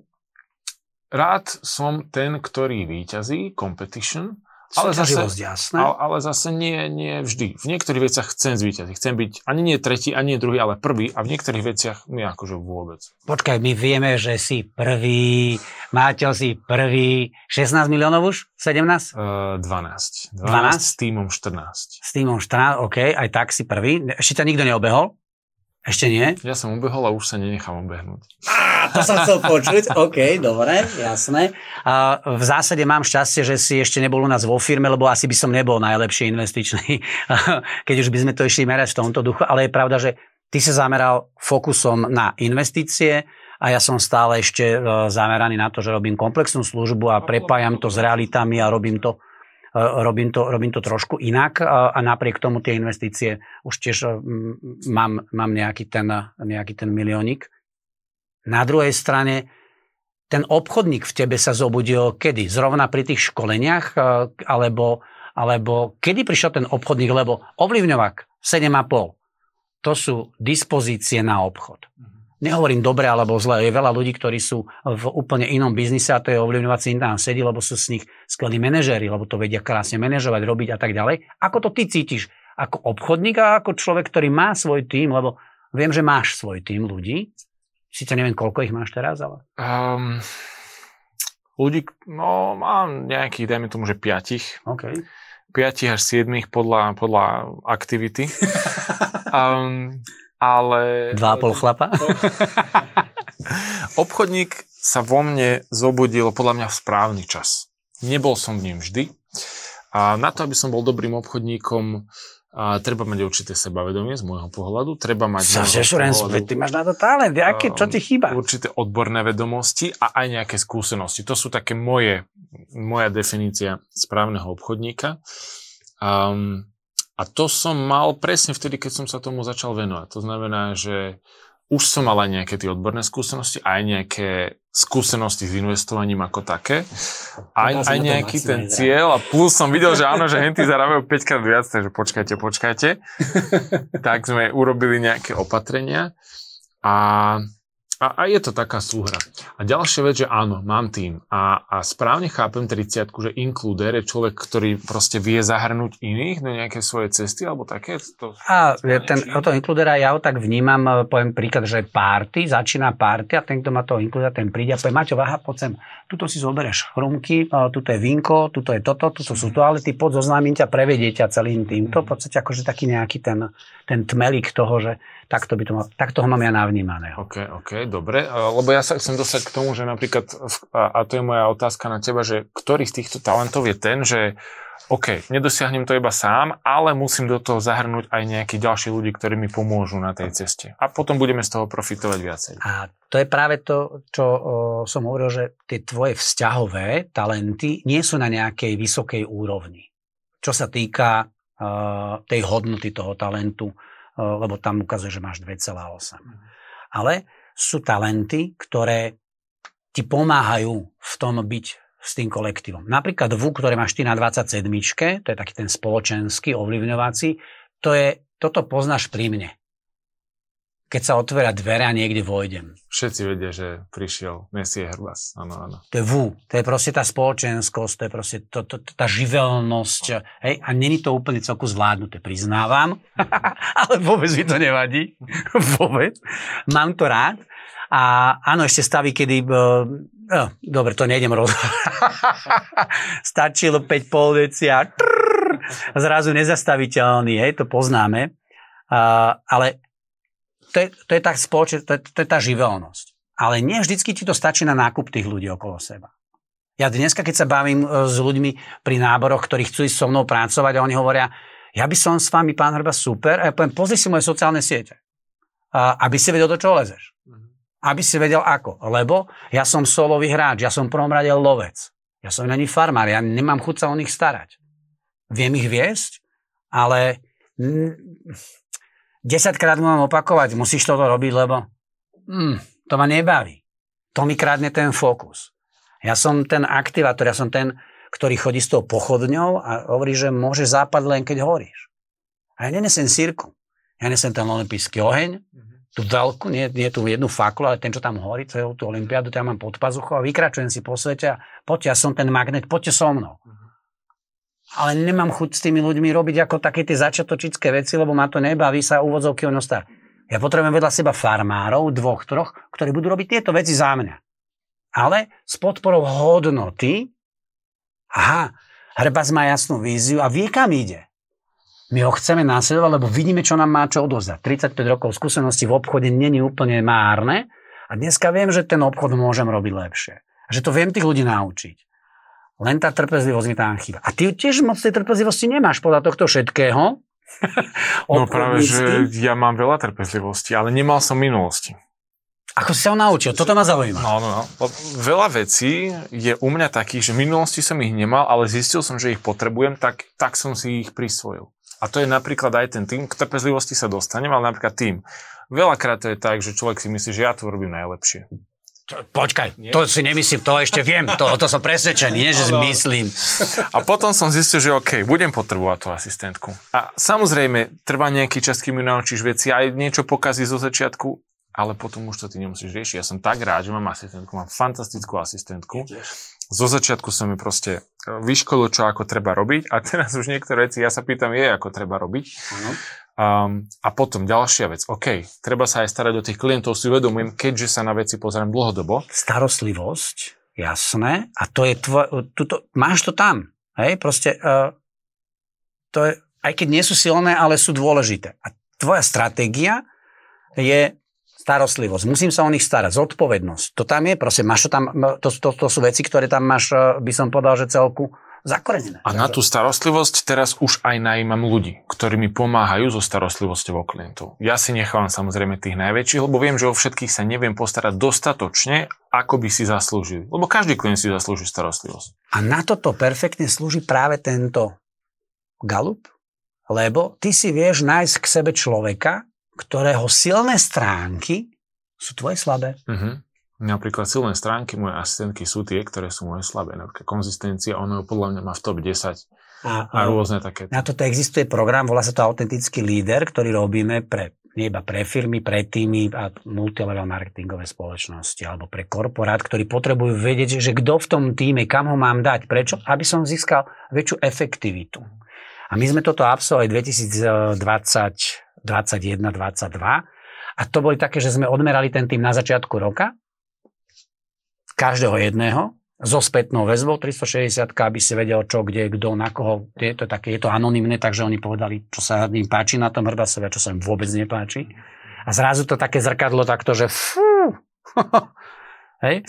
rád som ten, ktorý výťazí, competition, Ale zase, jasné. ale, ale zase nie, nie vždy. V niektorých veciach chcem zvíťaziť. Chcem byť ani nie tretí, ani nie druhý, ale prvý. A v niektorých veciach nie akože vôbec. Počkaj, my vieme, že si prvý, Máťo si prvý, 16 miliónov už? 17? Uh, 12. 12. 12? S týmom 14. S týmom 14, OK, aj tak si prvý. Ešte ťa nikto neobehol? Ešte nie? Ja som ubehol a už sa nenechám obehnúť. Á, to som chcel počuť. OK, dobre, jasné. A v zásade mám šťastie, že si ešte nebol u nás vo firme, lebo asi by som nebol najlepší investičný, [laughs] keď už by sme to išli merať v tomto duchu. Ale je pravda, že ty sa zameral fokusom na investície a ja som stále ešte e, zameraný na to, že robím komplexnú službu a prepájam to s realitami a robím to robím to, robím to trošku inak a, napriek tomu tie investície už tiež e, mám, mám nejaký, ten, nejaký ten miliónik. Na druhej strane ten obchodník v tebe sa zobudil kedy? Zrovna pri tých školeniach? E, alebo, alebo kedy prišiel ten obchodník? Lebo ovlivňovak 7,5 to sú dispozície na obchod. Mm-hmm nehovorím dobre alebo zle, je veľa ľudí, ktorí sú v úplne inom biznise a to je ovlivňovací tam sedí, lebo sú z nich skvelí manažéri, lebo to vedia krásne manažovať, robiť a tak ďalej. Ako to ty cítiš? Ako obchodník a ako človek, ktorý má svoj tým, lebo viem, že máš svoj tým ľudí. Sice neviem, koľko ich máš teraz, ale... Um, ľudí, no mám nejakých, dajme tomu, že piatich. Okay. 5 až 7 podľa, podľa aktivity. um, [laughs] ale... Dva a pol chlapa? [laughs] Obchodník sa vo mne zobudil podľa mňa v správny čas. Nebol som v ním vždy. A na to, aby som bol dobrým obchodníkom, a treba mať určité sebavedomie z môjho pohľadu. Treba mať... Sa pohľadu, ty máš na to talent. Aké, čo ti chýba? Určité odborné vedomosti a aj nejaké skúsenosti. To sú také moje, moja definícia správneho obchodníka. Um, a to som mal presne vtedy, keď som sa tomu začal venovať. To znamená, že už som mal aj nejaké tie odborné skúsenosti, aj nejaké skúsenosti s investovaním ako také, aj, aj nejaký ten cieľ a plus som videl, že áno, že henty zarábajú 5 krát viac, takže počkajte, počkajte. [laughs] tak sme urobili nejaké opatrenia a a, a je to taká súhra. A ďalšia vec, že áno, mám tým. A, a správne chápem 30 že inkluder je človek, ktorý proste vie zahrnúť iných do nejaké svoje cesty, alebo také? To, a ten, o to inkludera ja ho tak vnímam, e, poviem príklad, že party, začína party a ten, kto má toho inkludera, ten príde a povie, Maťo, váha, poď sem, tuto si zoberieš chrumky, e, tuto je vinko, tuto je toto, tuto sú toalety, poď zoznámim ťa, prevedie ťa celým tým. To v podstate akože taký nejaký ten, ten tmelík toho, že takto, by to mal, takto ho mám ja navnímaného. OK, OK, dobre. Lebo ja sa chcem dostať k tomu, že napríklad, a to je moja otázka na teba, že ktorý z týchto talentov je ten, že OK, nedosiahnem to iba sám, ale musím do toho zahrnúť aj nejakí ďalší ľudí, ktorí mi pomôžu na tej ceste. A potom budeme z toho profitovať viacej. A to je práve to, čo o, som hovoril, že tie tvoje vzťahové talenty nie sú na nejakej vysokej úrovni. Čo sa týka uh, tej hodnoty toho talentu, lebo tam ukazuje, že máš 2,8. Mhm. Ale sú talenty, ktoré ti pomáhajú v tom byť s tým kolektívom. Napríklad VU, ktoré máš ty na 27, to je taký ten spoločenský, ovlivňovací, to je, toto poznáš pri mne keď sa otvára dvere a niekde vojdem. Všetci vedia, že prišiel Messie Herbas. Áno, áno. To je VU, to je proste tá spoločenskosť, to je proste to, to, to, tá živelnosť. Hej? A není to úplne celku zvládnuté, priznávam, [laughs] ale vôbec mi to nevadí. [laughs] vôbec. Mám to rád. A áno, ešte stavy, kedy... Uh, uh, dobre, to nejdem roz... [laughs] Stačilo 5 pol deci a trrr, zrazu nezastaviteľný, hej, to poznáme. Uh, ale to je, to je tá spoločen, to je, to je tá živelnosť. Ale nie vždycky ti to stačí na nákup tých ľudí okolo seba. Ja dneska, keď sa bavím e, s ľuďmi pri náboroch, ktorí chcú ísť so mnou pracovať a oni hovoria, ja by som s vami, pán Hrba, super, a ja poviem, pozri si moje sociálne siete, aby si vedel, do čoho lezeš. Mhm. Aby si vedel ako. Lebo ja som solový hráč, ja som v prvom rade lovec. Ja som není farmár, ja nemám chuť sa o nich starať. Viem ich viesť, ale 10 krát mu mám opakovať, musíš toto robiť, lebo mm, to ma nebaví. To mi krádne ten fokus. Ja som ten aktivátor, ja som ten, ktorý chodí s tou pochodňou a hovorí, že môže západ len keď horíš. A ja nenesem sírku. Ja nesem ten olimpijský oheň, mm-hmm. tú veľkú, nie, nie tú jednu faklu, ale ten, čo tam horí, celú tú olimpiádu, ja mám pod pazuchou a vykračujem si po svete a poďte, ja som ten magnet, poďte so mnou. Mm-hmm. Ale nemám chuť s tými ľuďmi robiť ako také tie začiatočické veci, lebo ma to nebaví sa úvodzovky ono star. Ja potrebujem vedľa seba farmárov, dvoch, troch, ktorí budú robiť tieto veci za mňa. Ale s podporou hodnoty, aha, Hrbaz má jasnú víziu a vie, kam ide. My ho chceme následovať, lebo vidíme, čo nám má čo odozdať. 35 rokov skúsenosti v obchode není úplne márne a dneska viem, že ten obchod môžem robiť lepšie. A že to viem tých ľudí naučiť. Len tá trpezlivosť mi tam chýba. A ty tiež moc tej trpezlivosti nemáš podľa tohto všetkého. [laughs] no práve, že ja mám veľa trpezlivosti, ale nemal som minulosti. Ako si sa ho naučil? Toto ma zaujíma. No, no, no. Veľa vecí je u mňa takých, že v minulosti som ich nemal, ale zistil som, že ich potrebujem, tak, tak som si ich prisvojil. A to je napríklad aj ten tým, k trpezlivosti sa dostanem, ale napríklad tým. Veľakrát to je tak, že človek si myslí, že ja to robím najlepšie. Počkaj, nie? to si nemyslím, to ešte viem, to, to som presvedčený, nie že si myslím. A potom som zistil, že OK, budem potrebovať tú asistentku. A samozrejme, trvá nejaký čas, kým ju naučíš veci, aj niečo pokazí zo začiatku, ale potom už to ty nemusíš riešiť. Ja som tak rád, že mám asistentku, mám fantastickú asistentku. Zo začiatku som mi proste e, vyškolil, čo ako treba robiť a teraz už niektoré veci ja sa pýtam, je ako treba robiť. Uh-huh. Um, a potom ďalšia vec, OK, treba sa aj starať o tých klientov, si uvedomujem, keďže sa na veci pozerám dlhodobo. Starostlivosť, jasné, a to je tvoj, tuto, máš to tam, hej, proste, uh, to je, aj keď nie sú silné, ale sú dôležité. A tvoja stratégia je starostlivosť. Musím sa o nich starať. Zodpovednosť. To tam je, proste máš to tam, to, to, to sú veci, ktoré tam máš, e, by som povedal, že celku zakorenené. A na tú starostlivosť teraz už aj najímam ľudí, ktorí mi pomáhajú so starostlivosťou o klientov. Ja si nechávam samozrejme tých najväčších, lebo viem, že o všetkých sa neviem postarať dostatočne, ako by si zaslúžili. Lebo každý klient si zaslúži starostlivosť. A na toto perfektne slúži práve tento galup, lebo ty si vieš nájsť k sebe človeka, ktorého silné stránky sú tvoje slabé. Uh-huh. Napríklad silné stránky mojej asistentky sú tie, ktoré sú moje slabé. Napríklad konzistencia, ono podľa mňa má v top 10 a, a rôzne také. Na toto existuje program, volá sa to Autentický líder, ktorý robíme pre nie iba pre firmy, pre týmy a multilevel marketingové spoločnosti alebo pre korporát, ktorí potrebujú vedieť, že kto v tom týme, kam ho mám dať, prečo? Aby som získal väčšiu efektivitu. A my sme toto absolvovali 2020, 2021, 2022 a to boli také, že sme odmerali ten tým na začiatku roka každého jedného so spätnou väzbou 360, aby si vedel čo, kde, kto, na koho. Je to, také, je to anonimné, takže oni povedali, čo sa im páči na tom hrbasove a čo sa im vôbec nepáči. A zrazu to také zrkadlo takto, že fú. [laughs] Hej.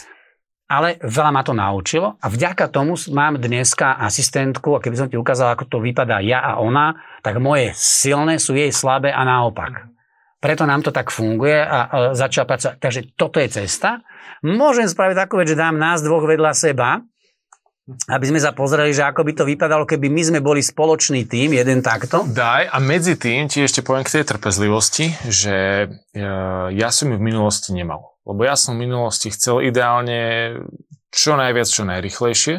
Ale veľa ma to naučilo a vďaka tomu mám dneska asistentku a keby som ti ukázal, ako to vypadá ja a ona, tak moje silné sú jej slabé a naopak. Preto nám to tak funguje a, začal pracovať. Takže toto je cesta. Môžem spraviť takú vec, že dám nás dvoch vedľa seba, aby sme sa pozreli, že ako by to vypadalo, keby my sme boli spoločný tým, jeden takto. Daj, a medzi tým ti ešte poviem k tej trpezlivosti, že e, ja som ju v minulosti nemal. Lebo ja som v minulosti chcel ideálne čo najviac, čo najrychlejšie.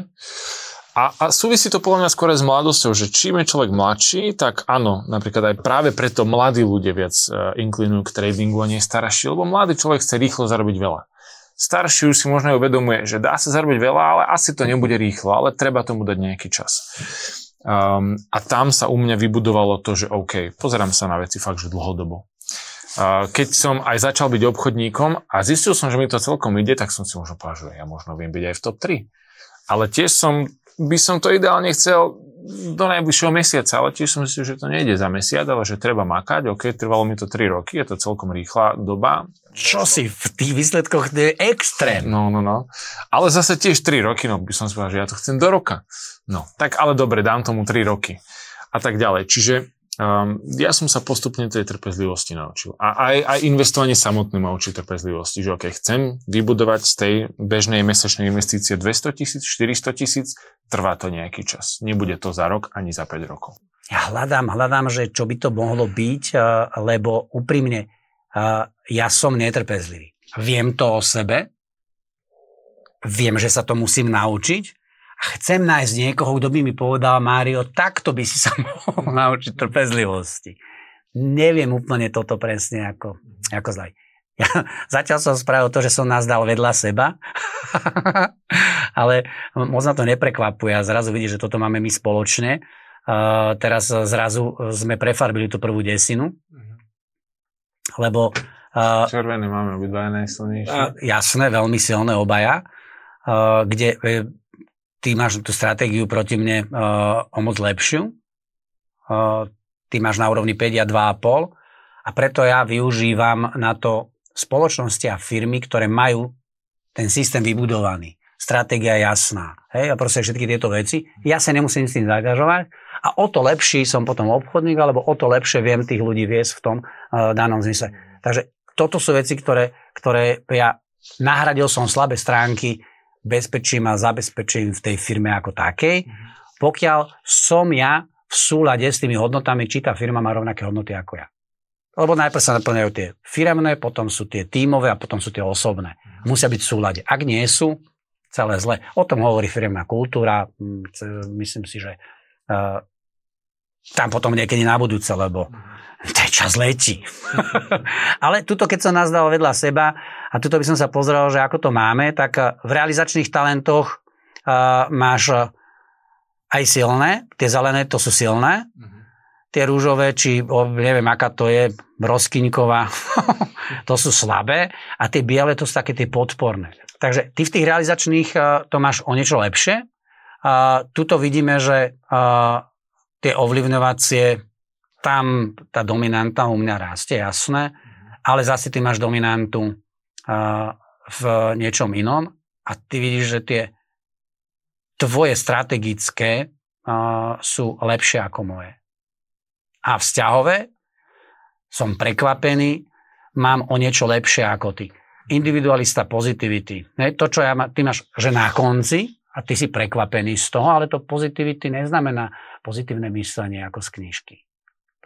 A, a súvisí to podľa mňa skôr s mladosťou, že čím je človek mladší, tak áno, napríklad aj práve preto mladí ľudia viac uh, inklinujú k tradingu a nie starší, lebo mladý človek chce rýchlo zarobiť veľa. Starší už si možno uvedomuje, že dá sa zarobiť veľa, ale asi to nebude rýchlo, ale treba tomu dať nejaký čas. Um, a tam sa u mňa vybudovalo to, že OK, pozerám sa na veci fakt, že dlhodobo. Keď som aj začal byť obchodníkom a zistil som, že mi to celkom ide, tak som si možno povedal, že ja možno viem byť aj v top 3. Ale tiež som by som to ideálne chcel do najbližšieho mesiaca, ale tiež som si, že to nejde za mesiac, ale že treba makať. OK, trvalo mi to 3 roky, je to celkom rýchla doba. Čo si v tých výsledkoch, to je extrém. No, no, no. Ale zase tiež 3 roky, no by som si povedal, že ja to chcem do roka. No, tak ale dobre, dám tomu 3 roky. A tak ďalej. Čiže Um, ja som sa postupne tej trpezlivosti naučil. A aj, aj investovanie samotné ma učí trpezlivosti, že okay, chcem vybudovať z tej bežnej mesačnej investície 200 tisíc, 400 tisíc, trvá to nejaký čas. Nebude to za rok ani za 5 rokov. Ja hľadám, hľadám, že čo by to mohlo byť, lebo úprimne, ja som netrpezlivý. Viem to o sebe, viem, že sa to musím naučiť, chcem nájsť niekoho, kto by mi povedal, Mário, takto by si sa [laughs] mohol naučiť trpezlivosti. Neviem úplne toto presne ako, ako zlaj. Ja [laughs] zatiaľ som spravil to, že som nás dal vedľa seba, [laughs] ale moc na to neprekvapuje a zrazu vidí, že toto máme my spoločne. Uh, teraz zrazu sme prefarbili tú prvú desinu, mhm. lebo... Uh, Červené máme obidva najsilnejšie. Uh, jasné, veľmi silné obaja, uh, kde uh, ty máš tú stratégiu proti mne uh, o moc lepšiu. Uh, ty máš na úrovni 5 a 2,5 a preto ja využívam na to spoločnosti a firmy, ktoré majú ten systém vybudovaný. Stratégia jasná. Hej, a proste všetky tieto veci. Ja sa nemusím s tým zaangažovať a o to lepší som potom obchodník, alebo o to lepšie viem tých ľudí viesť v tom uh, danom zmysle. Takže toto sú veci, ktoré, ktoré ja nahradil som slabé stránky bezpečím a zabezpečím v tej firme ako takej. Pokiaľ som ja v súlade s tými hodnotami, či tá firma má rovnaké hodnoty ako ja. Lebo najprv sa naplňajú tie firemné, potom sú tie tímové a potom sú tie osobné. Musia byť v súlade. Ak nie sú, celé zle. O tom hovorí firemná kultúra. Mm, myslím si, že uh, tam potom niekedy na budúce, lebo ten čas letí. [laughs] Ale tuto, keď som nás dal vedľa seba a tuto by som sa pozrel, že ako to máme, tak eh, v realizačných talentoch uh, máš aj silné, tie zelené to sú silné, uh-huh tie rúžové, či o, neviem, aká to je, broskyňková, [laughs] to sú slabé. A tie biele to sú také tie podporné. Takže ty v tých realizačných to máš o niečo lepšie. A tuto vidíme, že a, tie ovlivňovacie, tam tá dominanta u mňa rastie, jasné, ale zase ty máš dominantu v niečom inom a ty vidíš, že tie tvoje strategické sú lepšie ako moje a vzťahové, som prekvapený, mám o niečo lepšie ako ty. Individualista positivity. Ne, to, čo ja má, ty máš, že na konci, a ty si prekvapený z toho, ale to positivity neznamená pozitívne myslenie ako z knižky.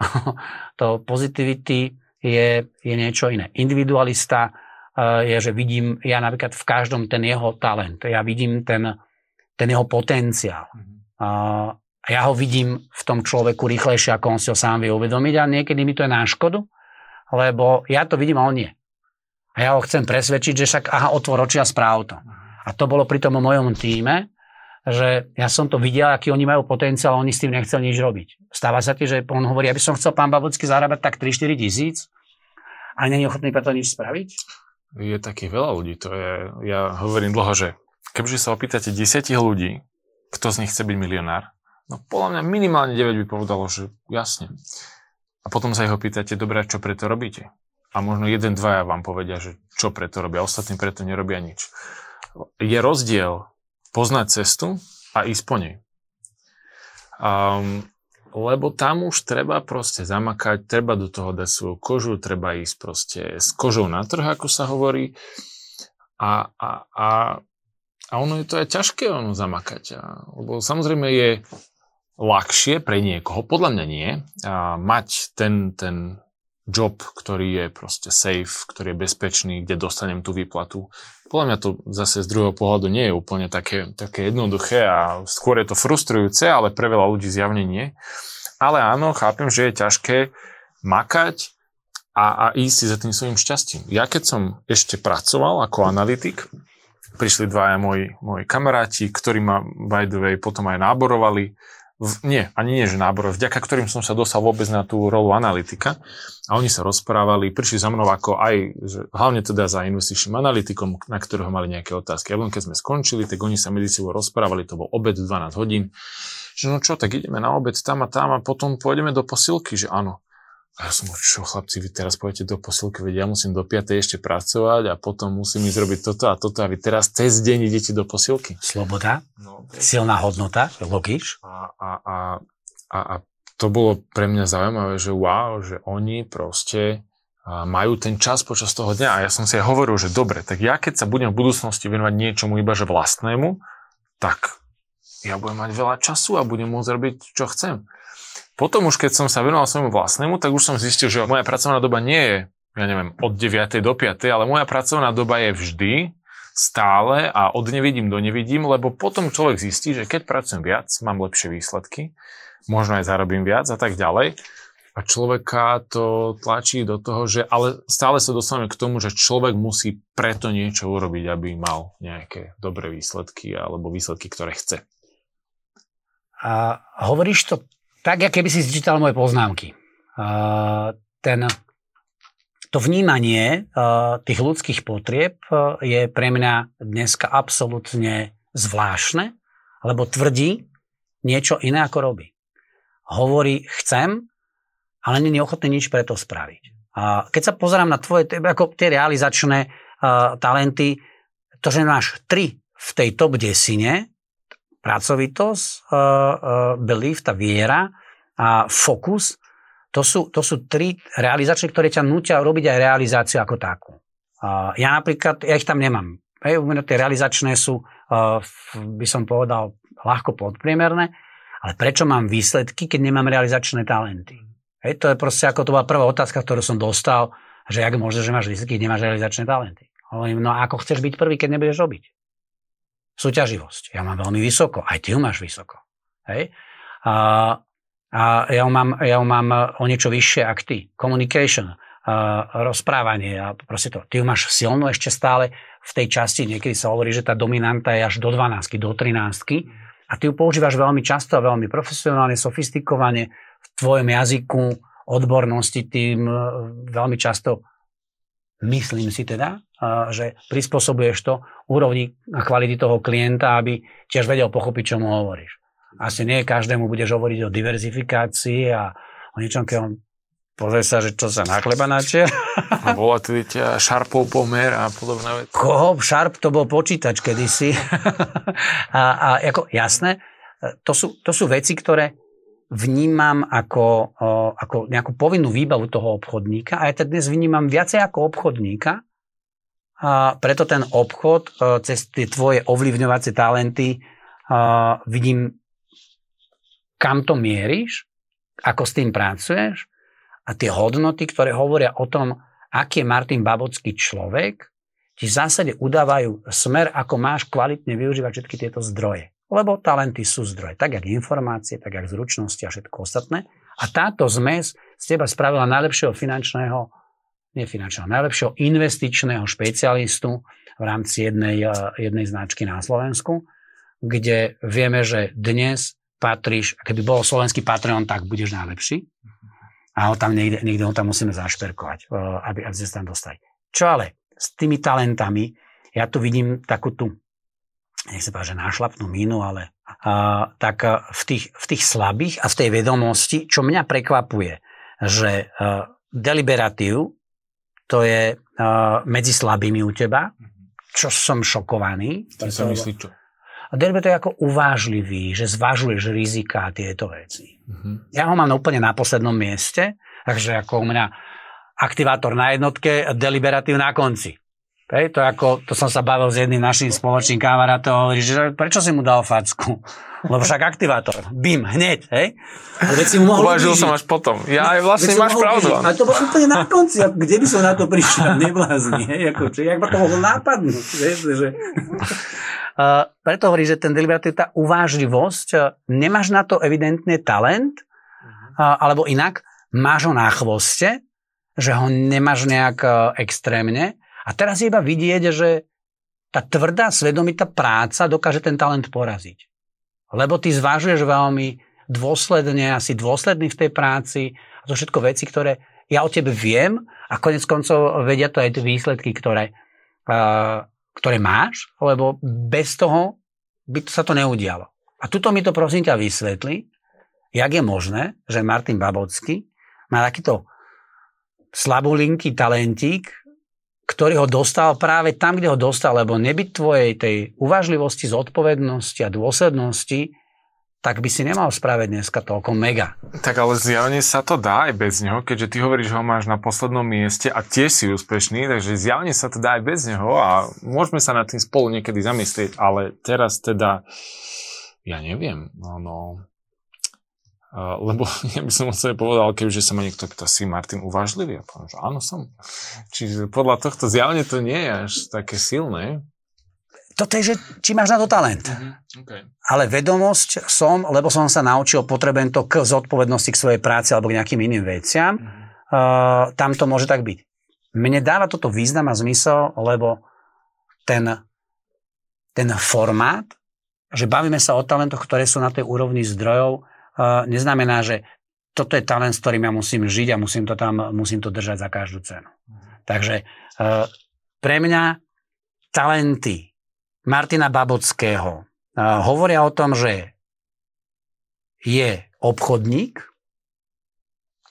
[laughs] to positivity je, je niečo iné. Individualista je, že vidím ja napríklad v každom ten jeho talent. Ja vidím ten, ten jeho potenciál. A ja ho vidím v tom človeku rýchlejšie, ako on si ho sám vie uvedomiť a niekedy mi to je na škodu, lebo ja to vidím a on nie. A ja ho chcem presvedčiť, že však aha, otvor oči a správ to. A to bolo pri tom mojom týme, že ja som to videl, aký oni majú potenciál, oni s tým nechceli nič robiť. Stáva sa ti, že on hovorí, ja by som chcel pán Babucký zarábať tak 3-4 tisíc a není ochotný preto nič spraviť? Je takých veľa ľudí, to je, ja hovorím dlho, že kebyže sa opýtate 10 ľudí, kto z nich chce byť milionár, No podľa mňa minimálne 9 by povedalo, že jasne. A potom sa ich pýtate, dobre, čo preto robíte? A možno jeden, dvaja vám povedia, že čo preto robia, ostatní preto nerobia nič. Je rozdiel poznať cestu a ísť po nej. Um, lebo tam už treba proste zamakať, treba do toho dať svoju kožu, treba ísť proste s kožou na trh, ako sa hovorí. A, a, a, a ono je to aj ťažké ono zamakať. A, lebo samozrejme je ľahšie pre niekoho, podľa mňa nie, a mať ten, ten job, ktorý je proste safe, ktorý je bezpečný, kde dostanem tú výplatu. Podľa mňa to zase z druhého pohľadu nie je úplne také, také jednoduché a skôr je to frustrujúce, ale pre veľa ľudí zjavne nie. Ale áno, chápem, že je ťažké makať a, a ísť si za tým svojim šťastím. Ja keď som ešte pracoval ako analytik, prišli dvaja moji, moji kamaráti, ktorí ma by the way potom aj náborovali nie, ani nie, že nábor, vďaka ktorým som sa dostal vôbec na tú rolu analytika. A oni sa rozprávali, prišli za mnou ako aj, že, hlavne teda za investičným analytikom, na ktorého mali nejaké otázky. A len keď sme skončili, tak oni sa medzi sebou rozprávali, to bol obed 12 hodín, že no čo, tak ideme na obed tam a tam a potom pôjdeme do posilky, že áno. A ja som čo chlapci, vy teraz pôjdete do posilky, veď ja musím do 5. ešte pracovať a potom musím ísť robiť toto a toto a vy teraz cez deň idete do posilky. Sloboda, no, silná hodnota, logíš. A, a, a, a, to bolo pre mňa zaujímavé, že wow, že oni proste majú ten čas počas toho dňa a ja som si aj hovoril, že dobre, tak ja keď sa budem v budúcnosti venovať niečomu iba že vlastnému, tak ja budem mať veľa času a budem môcť robiť, čo chcem. Potom už keď som sa venoval svojmu vlastnému, tak už som zistil, že moja pracovná doba nie je, ja neviem, od 9. do 5. ale moja pracovná doba je vždy, stále a od nevidím do nevidím, lebo potom človek zistí, že keď pracujem viac, mám lepšie výsledky, možno aj zarobím viac a tak ďalej. A človeka to tlačí do toho, že ale stále sa dostaneme k tomu, že človek musí preto niečo urobiť, aby mal nejaké dobré výsledky alebo výsledky, ktoré chce. A hovoríš to tak, ako keby si zčítal moje poznámky. A ten, to vnímanie uh, tých ľudských potrieb uh, je pre mňa dneska absolútne zvláštne, lebo tvrdí niečo iné, ako robí. Hovorí, chcem, ale nie je ochotný nič pre to spraviť. A keď sa pozerám na tvoje, ako tie realizačné uh, talenty, to, že máš tri v tej top desine, pracovitosť, uh, belief, tá viera a fokus, to sú, to sú tri realizačné, ktoré ťa nutia robiť aj realizáciu ako takú. Ja napríklad, ja ich tam nemám. Hej, u mňa tie realizačné sú, by som povedal, ľahko podpriemerné, ale prečo mám výsledky, keď nemám realizačné talenty? Hej, to je proste ako to bola prvá otázka, ktorú som dostal, že jak môže, že máš výsledky, keď nemáš realizačné talenty. Hovorím, no ako chceš byť prvý, keď nebudeš robiť? Súťaživosť. Ja mám veľmi vysoko, aj ty ju máš vysoko. Hej? A, a ja, ju mám, ja ju mám o niečo vyššie ako ty. Communication, a, rozprávanie a proste to. Ty ju máš silno ešte stále v tej časti, niekedy sa hovorí, že tá dominanta je až do 12, do 13 a ty ju používaš veľmi často a veľmi profesionálne, sofistikovane v tvojom jazyku, odbornosti, tým e, veľmi často myslím si teda, že prispôsobuješ to úrovni a kvality toho klienta, aby tiež vedel pochopiť, čo mu hovoríš. Asi nie každému budeš hovoriť o diverzifikácii a o niečom, keď on Pozrie sa, že čo sa na chleba načier. A bola tu šarpov pomer a podobné veci. Koho? Šarp to bol počítač kedysi. [laughs] a, a ako, jasné, to sú, to sú veci, ktoré vnímam ako, ako nejakú povinnú výbavu toho obchodníka a ja to dnes vnímam viacej ako obchodníka a preto ten obchod cez tie tvoje ovlivňovacie talenty vidím, kam to mieríš, ako s tým pracuješ a tie hodnoty, ktoré hovoria o tom, aký je Martin Babocký človek, ti v zásade udávajú smer, ako máš kvalitne využívať všetky tieto zdroje. Lebo talenty sú zdroje, tak jak informácie, tak jak zručnosti a všetko ostatné. A táto zmes z teba spravila najlepšieho finančného, nie finančného, najlepšieho investičného špecialistu v rámci jednej, eh, jednej značky na Slovensku, kde vieme, že dnes patríš, keby bol slovenský Patreon, tak budeš najlepší a ho tam niekde, niekde ho tam musíme zašperkovať, e, aby, aby sme sa tam dostali. Čo ale s tými talentami, ja tu vidím takú tú, nech sa povedať, že nášlapnú mínu, ale a, tak a, v, tých, v tých slabých a v tej vedomosti, čo mňa prekvapuje, že a, deliberatív, to je a, medzi slabými u teba, čo som šokovaný. Ty sa myslí čo? A Derbe to je ako uvážlivý, že zvažuješ rizika a tieto veci. Uh-huh. Ja ho mám úplne na poslednom mieste, takže ako u mňa aktivátor na jednotke, deliberatív na konci. Hej, to, ako, to som sa bavil s jedným našim spoločným kamarátom, hovorí, že prečo si mu dal facku? [laughs] Lebo však aktivátor. Bim, hneď, hej? Ale si mu mohol Uvažil som až potom. Ja aj vlastne máš pravdu. Ale to bolo úplne na konci. Kde by som na to prišiel? [laughs] Neblázni, hej? Ako, či, jak to mohol nápadnúť? Vieš, že... [laughs] Uh, preto hovorí, že ten deliberatív, tá uvážlivosť, uh, nemáš na to evidentne talent, uh, alebo inak, máš ho na chvoste, že ho nemáš nejak uh, extrémne. A teraz je iba vidieť, že tá tvrdá, svedomitá práca dokáže ten talent poraziť. Lebo ty zvážuješ veľmi dôsledne, asi dôsledný v tej práci a to všetko veci, ktoré ja o tebe viem a konec koncov vedia to aj tie výsledky, ktoré, uh, ktoré máš, lebo bez toho by sa to neudialo. A tuto mi to prosím ťa vysvetli, jak je možné, že Martin Babocký má takýto slabulinký talentík, ktorý ho dostal práve tam, kde ho dostal, lebo nebyť tvojej tej uvažlivosti, zodpovednosti a dôslednosti tak by si nemal spraviť dneska toľko mega. Tak ale zjavne sa to dá aj bez neho, keďže ty hovoríš, že ho máš na poslednom mieste a tiež si úspešný, takže zjavne sa to dá aj bez neho a môžeme sa nad tým spolu niekedy zamyslieť, ale teraz teda, ja neviem, no, no uh, lebo [laughs] ja by som sa povedal, keďže sa ma niekto pýta, si Martin uvažlivý? Ja poviem, že áno som. Čiže podľa tohto zjavne to nie je až také silné. toto je, že či máš na to talent. Mhm, okay. Ale vedomosť som, lebo som sa naučil, potrebujem to k zodpovednosti k svojej práci alebo k nejakým iným veciam. Mm-hmm. Uh, tam to môže tak byť. Mne dáva toto význam a zmysel, lebo ten, ten formát, že bavíme sa o talentoch, ktoré sú na tej úrovni zdrojov, neznamená, že toto je talent, s ktorým ja musím žiť a musím to tam, musím to držať za každú cenu. Takže uh, pre mňa talenty Martina Babockého hovoria o tom, že je obchodník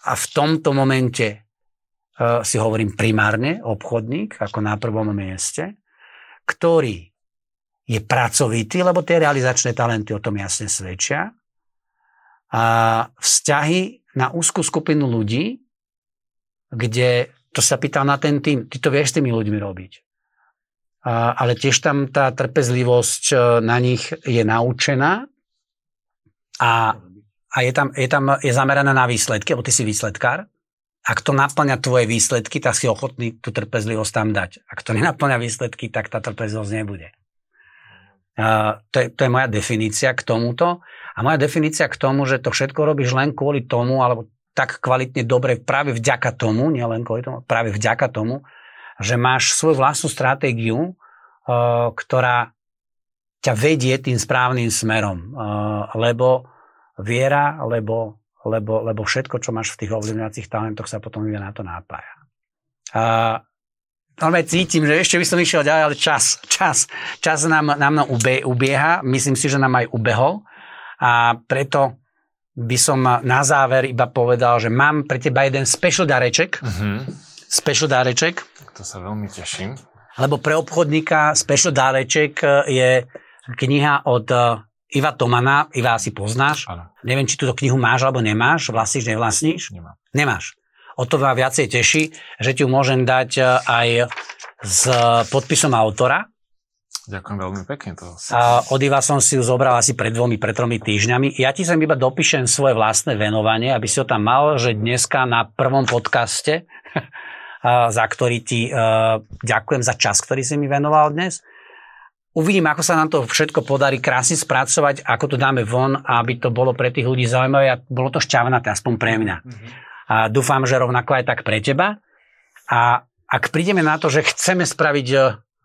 a v tomto momente e, si hovorím primárne obchodník, ako na prvom mieste, ktorý je pracovitý, lebo tie realizačné talenty o tom jasne svedčia. Vzťahy na úzkú skupinu ľudí, kde, to sa pýtal na ten tým, ty to vieš s tými ľuďmi robiť ale tiež tam tá trpezlivosť e, na nich je naučená a, a je, tam, je tam je zameraná na výsledky, lebo ty si výsledkár. Ak to naplňa tvoje výsledky, tak si ochotný tú trpezlivosť tam dať. Ak to nenaplňa výsledky, tak tá trpezlivosť nebude. To, je, to je moja definícia k tomuto. A moja definícia k tomu, že to všetko robíš len kvôli tomu, alebo tak kvalitne dobre práve vďaka tomu, nie len kvôli tomu, práve vďaka tomu, že máš svoju vlastnú stratégiu, uh, ktorá ťa vedie tým správnym smerom. Uh, lebo viera, lebo, lebo, lebo všetko, čo máš v tých ovlivňovacích talentoch, sa potom na to nápája. Uh, Normálne cítim, že ešte by som išiel ďalej, ale čas, čas, čas nám, nám ube, ubieha. Myslím si, že nám aj ubehol. A preto by som na záver iba povedal, že mám pre teba jeden special dareček. Uh-huh. Special dareček to sa veľmi teším. Lebo pre obchodníka Special Dáreček e, je kniha od e, Iva Tomana. Iva asi poznáš. Ano. Neviem, či túto knihu máš alebo nemáš. Vlastníš, nevlastníš? Nemám. Nemáš. O to ma viacej teší, že ti ju môžem dať e, aj s podpisom autora. Ďakujem veľmi pekne. To a od Iva som si ju zobral asi pred dvomi, pred tromi týždňami. Ja ti sem iba dopíšem svoje vlastné venovanie, aby si ho tam mal, že dneska na prvom podcaste [laughs] za ktorý ti e, ďakujem za čas, ktorý si mi venoval dnes. Uvidím, ako sa nám to všetko podarí krásne spracovať, ako to dáme von, aby to bolo pre tých ľudí zaujímavé a bolo to šťavnaté, aspoň pre mňa. Mm-hmm. A dúfam, že rovnako aj tak pre teba. A ak prídeme na to, že chceme spraviť e,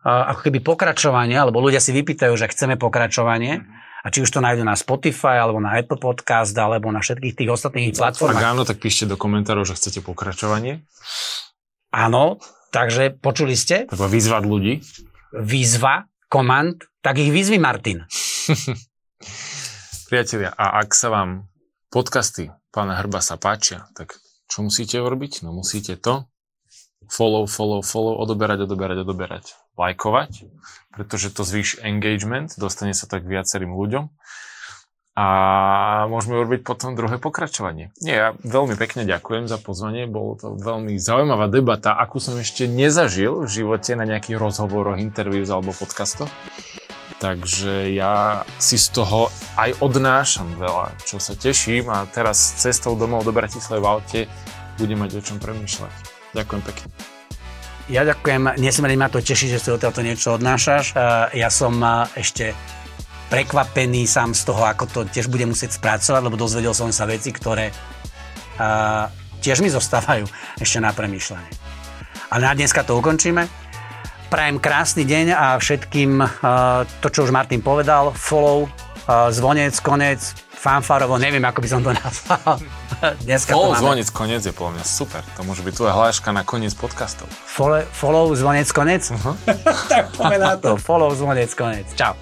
ako keby pokračovanie, alebo ľudia si vypýtajú, že chceme pokračovanie, mm-hmm. a či už to nájdu na Spotify, alebo na Apple Podcast, alebo na všetkých tých ostatných platformách. Ak áno, tak píšte do komentárov, že chcete pokračovanie. Áno, takže počuli ste? Treba vyzvať ľudí. Výzva, komand, tak ich vyzvi Martin. [laughs] Priatelia, a ak sa vám podcasty pána Hrba sa páčia, tak čo musíte urobiť? No musíte to follow, follow, follow, odoberať, odoberať, odoberať, lajkovať, pretože to zvýši engagement, dostane sa tak viacerým ľuďom a môžeme urobiť potom druhé pokračovanie. Nie, ja veľmi pekne ďakujem za pozvanie, bolo to veľmi zaujímavá debata, akú som ešte nezažil v živote na nejakých rozhovoroch, interviews alebo podcastoch. Takže ja si z toho aj odnášam veľa, čo sa teším a teraz cestou domov do Bratislavy v aute budem mať o čom premýšľať. Ďakujem pekne. Ja ďakujem, nesmierne ma to teší, že si odtiaľto niečo odnášaš. Ja som ešte prekvapený sám z toho, ako to tiež budem musieť spracovať, lebo dozvedel som sa veci, ktoré tiež mi zostávajú ešte na premýšľanie. Ale na dneska to ukončíme. Prajem krásny deň a všetkým to, čo už Martin povedal, follow, zvonec, konec, fanfarovo, neviem, ako by som to [laughs] nazval. Dneska follow, máme... zvonec, konec je podľa mňa super. To môže byť tvoja hláška na koniec podcastov. Follow, follow, zvonec, konec? Uh-huh. [laughs] tak na to. [laughs] Follow, zvonec, konec. Čau.